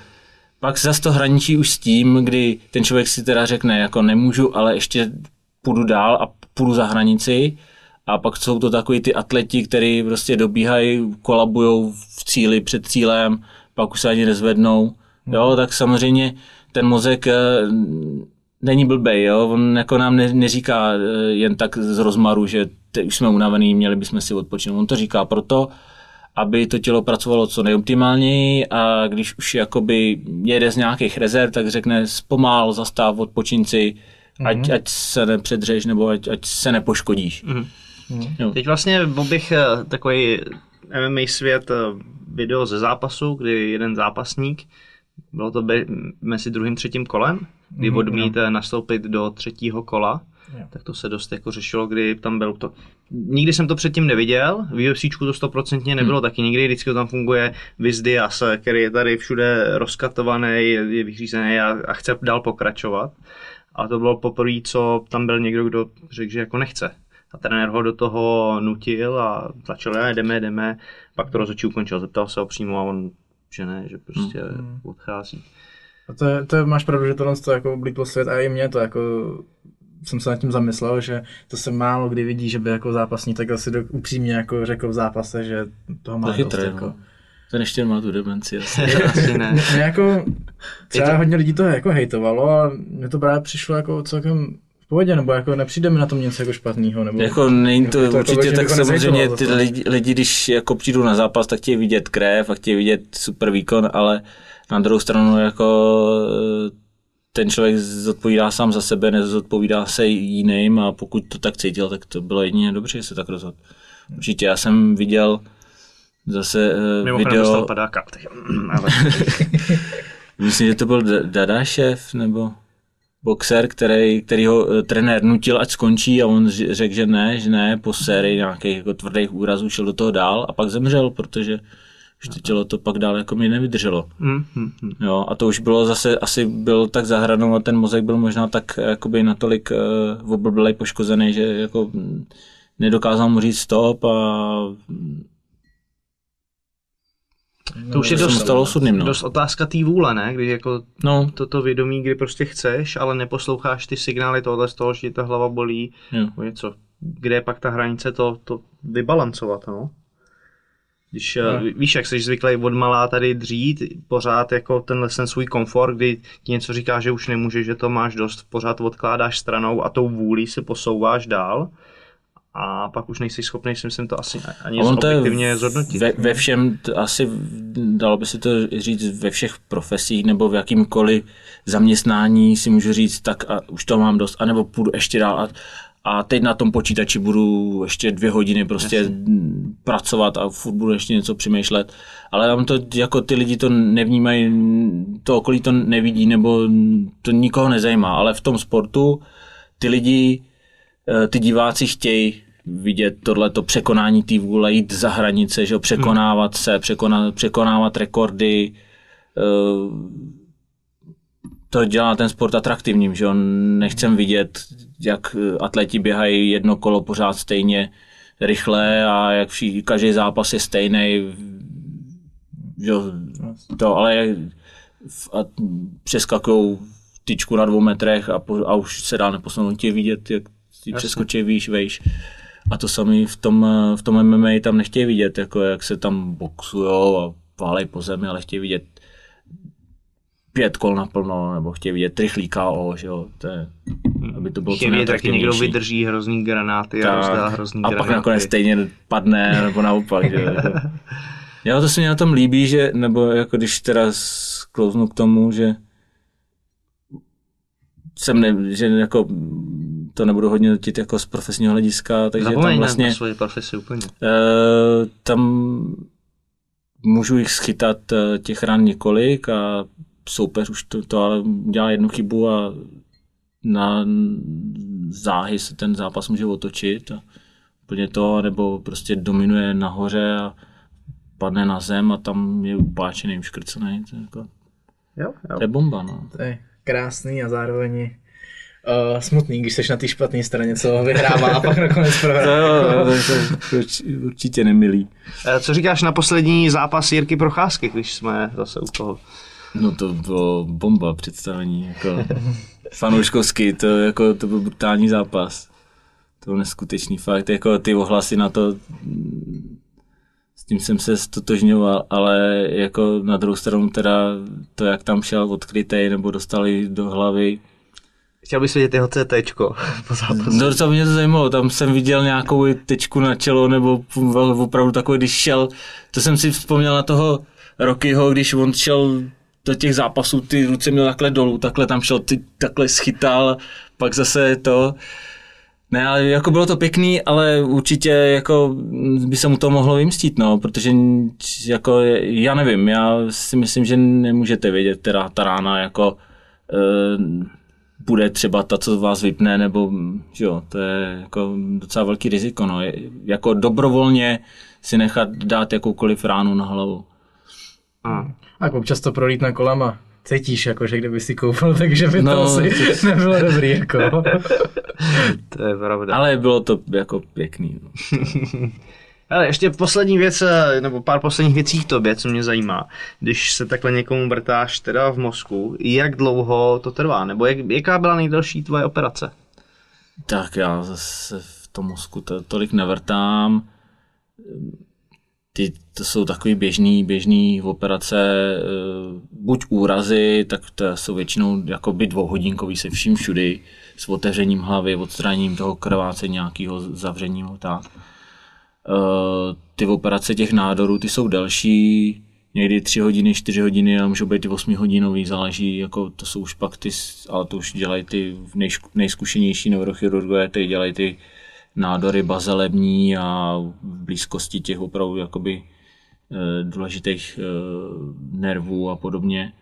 Pak zase to hraničí už s tím, kdy ten člověk si teda řekne, jako nemůžu, ale ještě půjdu dál a půjdu za hranici. A pak jsou to takový ty atleti, kteří prostě dobíhají, kolabujou v cíli před cílem, pak už se ani nezvednou. Jo, tak samozřejmě ten mozek eh, není blbej, jo? on jako nám ne, neříká eh, jen tak z rozmaru, že teď už jsme unavený, měli bychom si odpočinout. On to říká proto, aby to tělo pracovalo co nejoptimálněji a když už jakoby jede z nějakých rezerv, tak řekne zpomal, zastav, odpočin si, ať, ať se nepředřeš nebo ať, ať se nepoškodíš. Jo. Teď vlastně bych takový MMA svět eh, video ze zápasu, kdy jeden zápasník, bylo to be- mezi druhým třetím kolem, kdy Mhm, odmít nastoupit do třetího kola, Jo. tak to se dost jako řešilo, kdy tam byl to. Nikdy jsem to předtím neviděl, v UFCčku to stoprocentně nebylo taky nikdy, vždycky tam funguje Viz Diaz, který je tady všude rozkatovaný, je, vyřízený a, a chce dál pokračovat. A to bylo poprvé, co tam byl někdo, kdo řekl, že jako nechce. A trenér ho do toho nutil a tlačil, ne, jdeme, jdeme. Pak to rozhodčí ukončil, zeptal se ho přímo a on, že ne, že prostě Mm. odchází. A to, je, to je, máš pravdu, že tohle to jako oblíklo svět a i mě to jako jsem se nad tím zamyslel, že to se málo kdy vidí, že by jako zápasník takhle si do, upřímně jako řekl v zápase, že toho má To je dost. chytré, Jako. no. Ten ještě má tu demenci. Asi. Asi ne. Mě jako, třeba to- hodně lidí to jako hejtovalo, ale mně to právě přišlo jako celkem v pohodě, nebo jako nepřijde mi na tom něco jako špatného, nebo... Jako není to, Jako to určitě jako tak samozřejmě ty lidi, lidi, když jako přijdou na zápas, tak chtějí vidět krev a chtějí vidět super výkon, ale na druhou stranu jako ten člověk zodpovídá sám za sebe, nezodpovídá se jiným a pokud to tak cítil, tak to bylo jedině dobře, že se tak rozhodl. Určitě, já jsem viděl zase eh, Mimochodem video, dostal padáka. Ale, myslím, že to byl D- Dadašev nebo boxer, který, který ho eh, trenér nutil, ať skončí a on řekl, že ne, že ne, po sérii nějakých jako tvrdých úrazů šel do toho dál a pak zemřel, protože už to tělo to pak dál jako mi nevydrželo. hm. Jo, a to už bylo zase, asi byl tak zahranou a ten mozek byl možná tak eh, jakoby natolik uh, oblblej, poškozený, že jako mm, nedokázal mu říct stop a To už je dost, stalo osudným, no. dost otázka té vůle, ne? Když jako no, toto vědomí, kdy prostě chceš, ale neposloucháš ty signály tohle z toho, že ta hlava bolí, jo. něco. Kde je pak ta hranice to, to vybalancovat, no? Když, No. no. víš, jak jsi zvyklý od malá tady dřít, pořád jako tenhle ten svůj komfort, kdy ti něco říká, že už nemůžeš, že to máš dost, pořád odkládáš stranou a tou vůlí se posouváš dál a pak už nejsi schopný si myslím to asi ani on to je objektivně zhodnotit. Ve, ve všem, t- asi dalo by se to říct ve všech profesích nebo v jakýmkoliv zaměstnání si můžu říct, tak a už to mám dost, anebo půjdu ještě dál a, a teď na tom počítači budu ještě dvě hodiny prostě Jasně. pracovat a furt budu ještě něco přemýšlet. Ale tam to, jako ty lidi to nevnímají, to okolí to nevidí nebo to nikoho nezajímá, ale v tom sportu ty lidi, eh, ty diváci chtějí vidět tohleto překonání té vůle, jít za hranice, že překonávat se, překona, překonávat rekordy. To dělá ten sport atraktivním, že jo. Nechcem vidět, jak eh, atleti běhají jedno kolo pořád stejně rychle a jak vší, každý zápas je stejný. To, ale přeskakují tyčku na dvou metrech a, po, a už se dá neposunout tě vidět, jak si přeskočí výš, vejš. A to samé v tom, eh, v tom MMA tam nechtějí vidět, jako jak se tam boxujou a válej po zemi, ale chtějí vidět pět kol naplno, nebo chtějí vidět rychlý KO, že jo, to je, aby to bylo Chtějí ti někdo vydrží hrozný granáty a rozdá hrozný a granáty. pak nakonec stejně padne, nebo naopak. Že? jako. Jo, to se mi na tom líbí, že, nebo jako když teda sklouznu k tomu, že jsem ne, že jako to nebudu hodně dotit jako z profesního hlediska, takže Zapomeň tam vlastně... na svoji profesi úplně. Eh, tam můžu jich schytat eh, těch ran několik a soupeř už to, to ale udělá jednu chybu a na záhy se ten zápas může otočit a úplně to, nebo prostě dominuje nahoře a padne na zem a tam je upáčený, uškrcený. To, je jako, Jo, jo. to je bomba, no. To je krásný a zároveň uh, smutný, když jsi na té špatné straně, co vyhrává a pak nakonec To, prohrává. jo, to, to, urč- určitě nemilý. Eh, Co říkáš na poslední zápas Jirky Procházky, když jsme zase u toho? No to bylo bomba představení, jako fanouškovský, to, jako, to byl brutální zápas. To byl neskutečný fakt, jako ty ohlasy na to, s tím jsem se stotožňoval, ale jako na druhou stranu teda to, jak tam šel odkrytej nebo dostali do hlavy, Chtěl bys vidět jeho CTčko po zápasu. No docela mě to zajímalo, tam jsem viděl nějakou tečku na čelo, nebo opravdu takový, když šel, to jsem si vzpomněl na toho Rockyho, když on šel do těch zápasů, ty ruce měl takhle dolů, takhle tam šel, ty takhle schytal, pak zase to, ne, ale jako bylo to pěkný, ale určitě jako by se mu to mohlo vymstít, no, protože jako já nevím, já si myslím, že nemůžete vědět, která ta rána jako eh, bude třeba ta, co vás vypne, nebo jo, to je jako docela velký riziko, no. Jako dobrovolně si nechat dát jakoukoliv ránu na hlavu. A, A občas to prolítne kolama. Cítíš, jako, že kdyby si koupil, takže by to No, asi nebylo dobrý. Jako. to je pravda. Ale bylo to jako pěkný. No. Ale ještě poslední věc, eh, nebo pár posledních věcí k tobě, co mě zajímá. Když se takhle někomu vrtáš teda v mozku, jak dlouho to trvá? Nebo jak, jaká byla nejdelší tvoje operace? Tak já zase v tom mozku to, tolik nevrtám. Ty, to jsou takový běžný, běžný operace, eh, buď úrazy, tak to jsou většinou jakoby dvouhodinkový se vším všudy, s otevřením hlavy, odstraněním toho krvácení nějakého zavřením tak. Eh, ty operace těch nádorů, ty jsou delší, někdy 3 hodiny, 4 hodiny a můžou být i 8 hodinový, záleží, jako to jsou už pak ty, ale to už dělají ty nejzkušenější neurochirurgové, ty dělají ty nádory bazelební a v blízkosti těch opravdu jakoby eh, důležitých eh, nervů a podobně.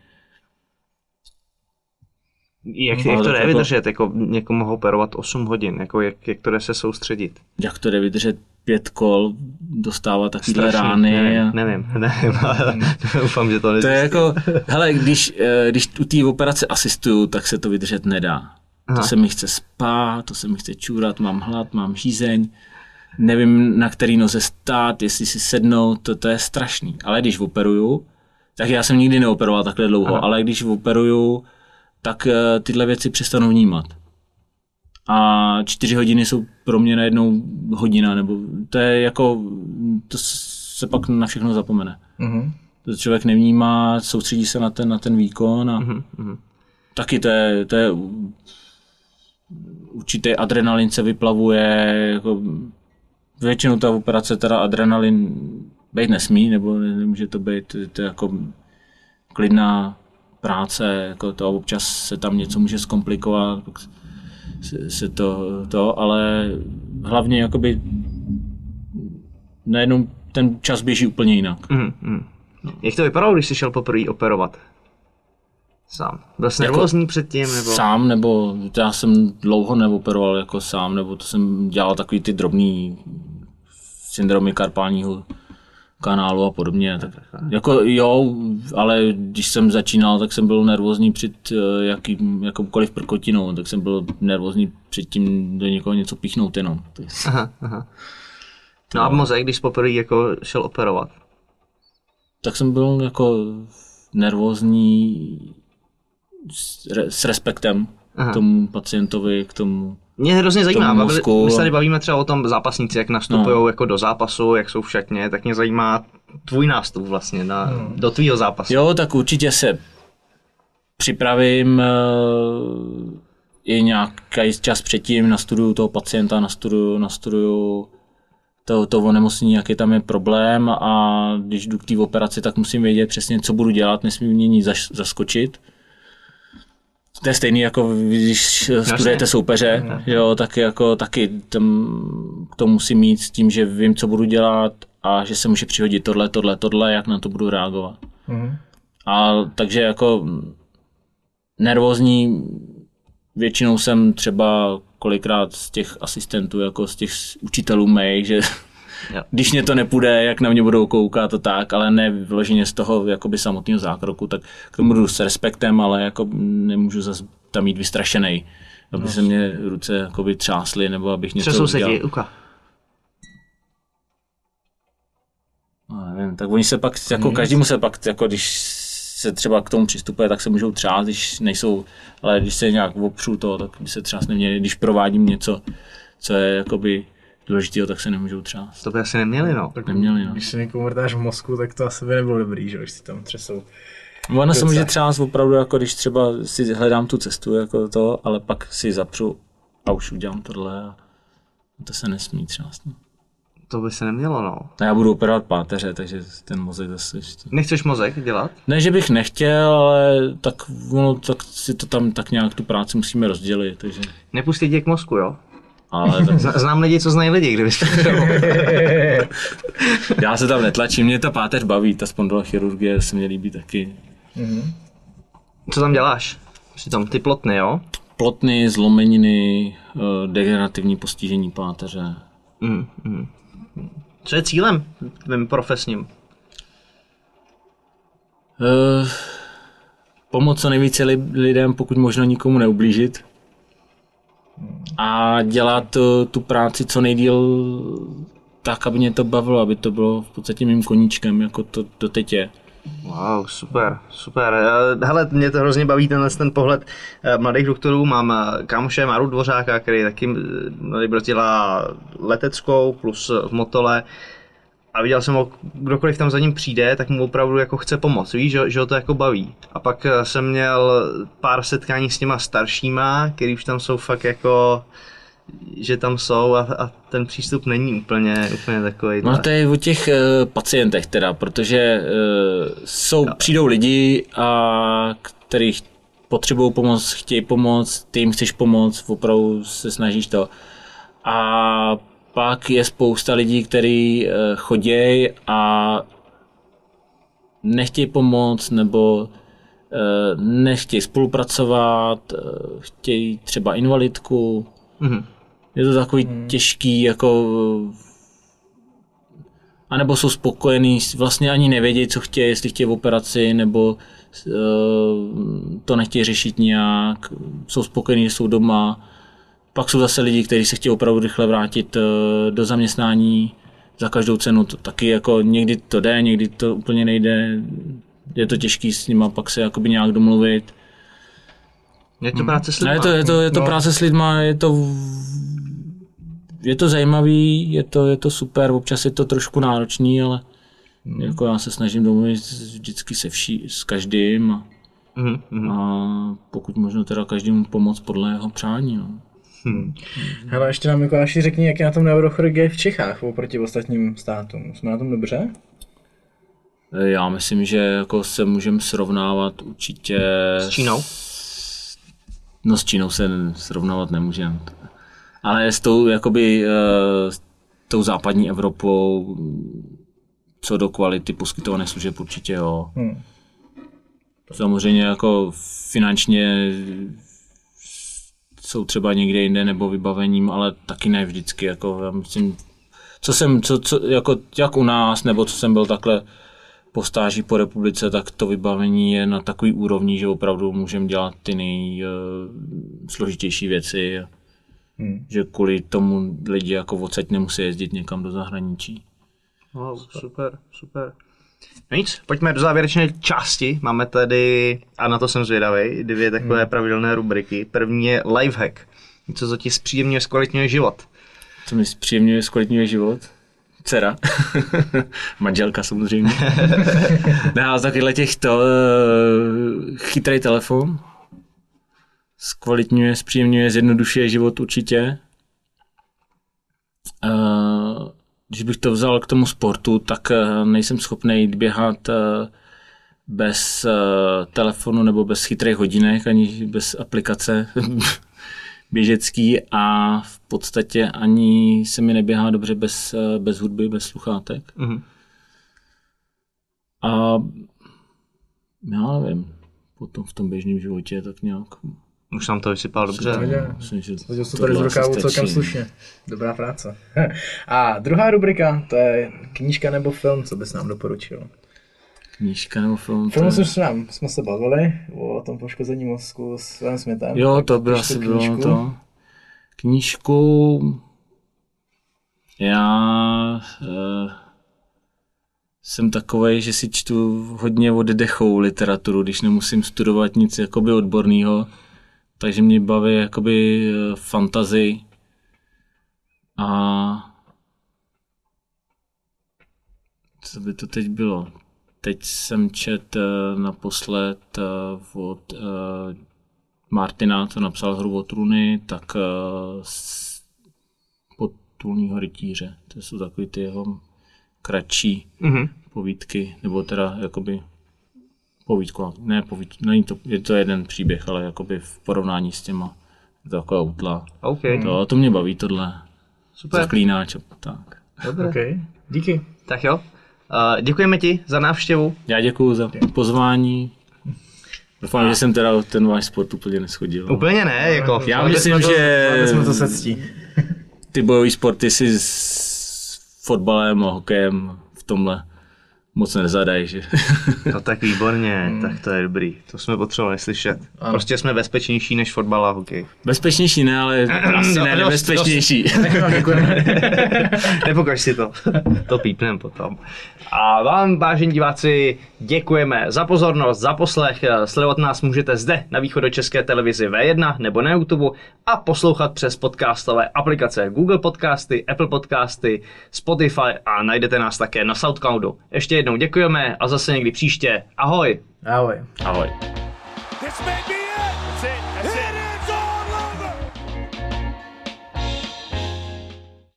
Jak, No, jak to jde jako- vydržet? Jako někomu operovat 8 hodin? Jako jak, jak to jde se soustředit? Jak to jde vydržet pět kol, dostávat Strašný. rány. Nevím, a... nevím, nevím, ale doufám, že to To je jako, hele, když, eh, když u té operace asistuju, tak se to vydržet nedá. Aha. To se mi chce spát, to se mi chce čůrat, mám hlad, mám žízeň, nevím na který noze stát, jestli si sednout, to, to je strašný. Ale když operuju, tak já jsem nikdy neoperoval takhle dlouho, Aha. ale když operuju, tak eh, tyhle věci přestanu vnímat. A čtyři hodiny jsou pro mě najednou hodina, nebo to je jako, to se pak na všechno zapomene. Mhm. To člověk nevnímá, soustředí se na ten, na ten výkon a Mhm, mhm. taky to je, to je určitý adrenalin se vyplavuje, jako většinou ta operace teda adrenalin být nesmí, nebo nemůže to být, to jako klidná práce, jako to občas se tam něco může zkomplikovat, se, se to, to, ale hlavně jakoby najednou ten čas běží úplně jinak. Mhm, mhm. Jak to vypadalo, když jsi šel poprvé operovat? Sám. Byl jsi Jako- nervózní předtím? Nebo... Sám, nebo já jsem dlouho neoperoval jako sám, nebo to jsem dělal takový ty drobný syndromy karpálního kanálu a podobně. Tak, jako jo, ale když jsem začínal, tak jsem byl nervózní před eh, jakým, jakoukoliv prkotinou, tak jsem byl nervózní před tím do někoho něco píchnout jenom. Aha, aha. No a mozek, když poprvé jako šel operovat? Tak jsem byl jako nervózní s, re, s respektem Aha. k tomu pacientovi, k tomu Mě hrozně zajímá, bavili- my se tady bavíme třeba o tom zápasníci, jak nastupují No. jako do zápasu, jak jsou v šatně, tak mě zajímá tvůj nástup vlastně na, do tvýho zápasu. Jo, tak určitě se připravím eh, i nějaký čas předtím, nastuduju toho pacienta, nastuduju, nastuduju to, to onemocnění, jaký tam je problém a když jdu k té operaci, tak musím vědět přesně, co budu dělat, nesmí mě nic zaskočit. To je stejný, jako když studujete soupeře, jo, tak jako taky tam, to musím mít s tím, že vím, co budu dělat a že se může přihodit tohle, tohle, tohle, jak na to budu reagovat. Mhm. A takže jako mm, nervózní většinou jsem třeba kolikrát z těch asistentů, jako z těch učitelů mých, že Jo. když mě to nepůjde, jak na mě budou koukat a tak, ale ne vyloženě z toho jakoby samotného zákroku, tak k tomu jdu s respektem, ale jako nemůžu zase tam mít vystrašený, aby se mě ruce jakoby třásly, nebo abych něco Třesou se udělal. ti, uka. No, nevím, tak oni se pak, jako každému se pak, jako když se třeba k tomu přistupuje, tak se můžou třást, když nejsou, ale když se nějak opřu to, tak by se třást neměli, když provádím něco, co je jakoby důležitého, tak se nemůžou třást. To by asi neměli, no. Tak Neměli, no. Když si někomu vrtáš v mozku, tak to asi by nebylo dobrý, že jo, když si tam třesou. Ono se Ruce. může třást opravdu, jako když třeba si hledám tu cestu, jako to, ale pak si zapřu a už udělám tohle a to se nesmí třást. No. To by se nemělo, no. A já budu operovat páteře, takže ten mozek zase ještě. Nechceš mozek dělat? Ne, že bych nechtěl, ale tak, ono, tak si to tam tak nějak tu práci musíme rozdělit, takže... Nepustí tě k mozku, jo? Ale tak, Znám lidi, co znají lidi, kdybys já se tam netlačím, mě ta páteř baví, ta spondylochirurgie se mě líbí taky. Co tam děláš? Přitom ty plotny, jo? Plotny, zlomeniny, eh, degenerativní postižení páteře. Mm, mm. Co je cílem tvým profesním? Eh, pomoct co nejvíce li- lidem, pokud možno nikomu neublížit. A dělat tu práci co nejdíl tak, aby mě to bavilo, aby to bylo v podstatě mým koníčkem, jako to doteď je. Wow, super, super. Eh, Hele, mě to hrozně baví tenhle ten pohled eh, mladých doktorů. Mám eh, kámoše Maru Dvořáka, který taky dělá leteckou plus v Motole. A viděl jsem ho, kdokoliv tam za ním přijde, tak mu opravdu jako chce pomoct, víš, že, že ho to jako baví. A pak eh, jsem měl pár setkání s těma staršíma, který už tam jsou fakt jako že tam jsou a, a ten přístup není úplně, úplně takový. No to je o těch uh, pacientech teda, protože uh, jsou, no. přijdou lidi, a který potřebují pomoc, chtějí pomoct, ty jim chceš pomoct, opravdu se snažíš to. A pak je spousta lidí, kteří uh, chodějí a nechtějí pomoct nebo uh, nechtějí spolupracovat, uh, chtějí třeba invalidku. Mm-hmm je to takový hmm. těžký, jako a nebo jsou spokojení, vlastně ani nevědí, co chtějí, jestli chtějí operaci, nebo uh, to nechtějí řešit nějak, jsou spokojení, že jsou doma. Pak jsou zase lidi, kteří se chtějí opravdu rychle vrátit uh, do zaměstnání za každou cenu. To taky jako někdy to jde, někdy to úplně nejde. Je to těžký s nima pak se jakoby nějak domluvit. Je to práce s lidma. je to, je to, je to no. práce s lidma, je to je to zajímavý, je to, je to super, občas je to trošku náročný, ale hmm. jako já se snažím domluvit vždycky se vší, s každým a, hmm. a pokud možno teda každému pomoct podle jeho přání. No. Hmm. Hele, ještě nám Mikuláši řekni, jak je na tom neurochirurgie v Čechách oproti ostatním státům. Jsme na tom dobře? Já myslím, že jako se můžeme srovnávat určitě... S Čínou? No s Čínou se srovnávat nemůžeme ale s tou, jakoby, uh, s tou západní Evropou co do kvality poskytovaných služeb určitě jo. Hmm. Samozřejmě jako finančně jsou třeba někde jinde nebo vybavením, ale taky ne vždycky. Jako, já myslím, co jsem, co, co, jako, jak u nás, nebo co jsem byl takhle po stáži po republice, tak to vybavení je na takový úrovni, že opravdu můžeme dělat ty nejsložitější uh, věci. Hmm. Že kvůli tomu lidi jako odsaď nemusí jezdit někam do zahraničí. Wow, super, super. No nic, pojďme do závěrečné části. Máme tady, a na to jsem zvědavý, dvě takové hmm. pravidelné rubriky. První je lifehack. Něco, co ti zpříjemňuje, zkvalitňuje život. Co mi zpříjemňuje, zkvalitňuje život? Dcera. Manželka samozřejmě. ne, a takovýhle těchto uh, chytrý telefon, zkvalitňuje, zpříjemňuje, zjednodušuje život určitě. Uh, když bych to vzal k tomu sportu, tak uh, nejsem schopný jít běhat uh, bez telefonu nebo bez chytrých hodinek, ani bez aplikace běžecký a v podstatě ani se mi neběhá dobře bez, bez hudby, bez sluchátek. Mm-hmm. A já nevím, potom v tom běžném životě tak nějak už jsem to vysypal dobře. Myslím, že Hodil to tady z rukávu celkem slušně. Dobrá práce. A druhá rubrika, to je knížka nebo film, co bys nám doporučil? Knížka nebo film? Film je... jsme, nám, jsme se bavili o tom poškození mozku s Willem Smithem. Jo, to by asi bylo to. Knížku já uh, jsem takovej, že si čtu hodně oddechou literaturu, když nemusím studovat nic jakoby odborného takže mě baví jakoby eh, fantazy a co by to teď bylo? Teď jsem čet uh, naposled uh, od uh, Martina, co napsal hru o trůny, tak uh, potulního rytíře. To jsou takový ty jeho kratší mm-hmm. povídky, nebo teda jakoby povídku, ne povídku, není to, je to jeden příběh, ale jakoby v porovnání s těma, je to taková utla. Okay. To, to mě baví tohle. Super. Zaklínáč, tak. Dobře. Okay. Díky. Tak jo. Uh, děkujeme ti za návštěvu. Já děkuji za pozvání. Doufám, že jsem teda ten váš sport úplně neschodil. Úplně ne, jako. Já myslím, to, že... jsme to sectí. ty bojové sporty si s fotbalem a hokejem v tomhle moc nezadají, že? No tak výborně, tak to je dobrý. To jsme potřebovali slyšet. Prostě jsme bezpečnější než fotbal a hokej. Bezpečnější ne, ale asi No, ne nebezpečnější. Nepokaž si to. To pípnem potom. A vám, vážení diváci, děkujeme za pozornost, za poslech. Sledovat nás můžete zde na východočeské televizi V1 nebo na YouTube a poslouchat přes podcastové aplikace Google Podcasty, Apple Podcasty, Spotify a najdete nás také na Soundcloudu. Ještě jednou děkujeme a zase někdy příště. Ahoj! Ahoj. Ahoj. This may be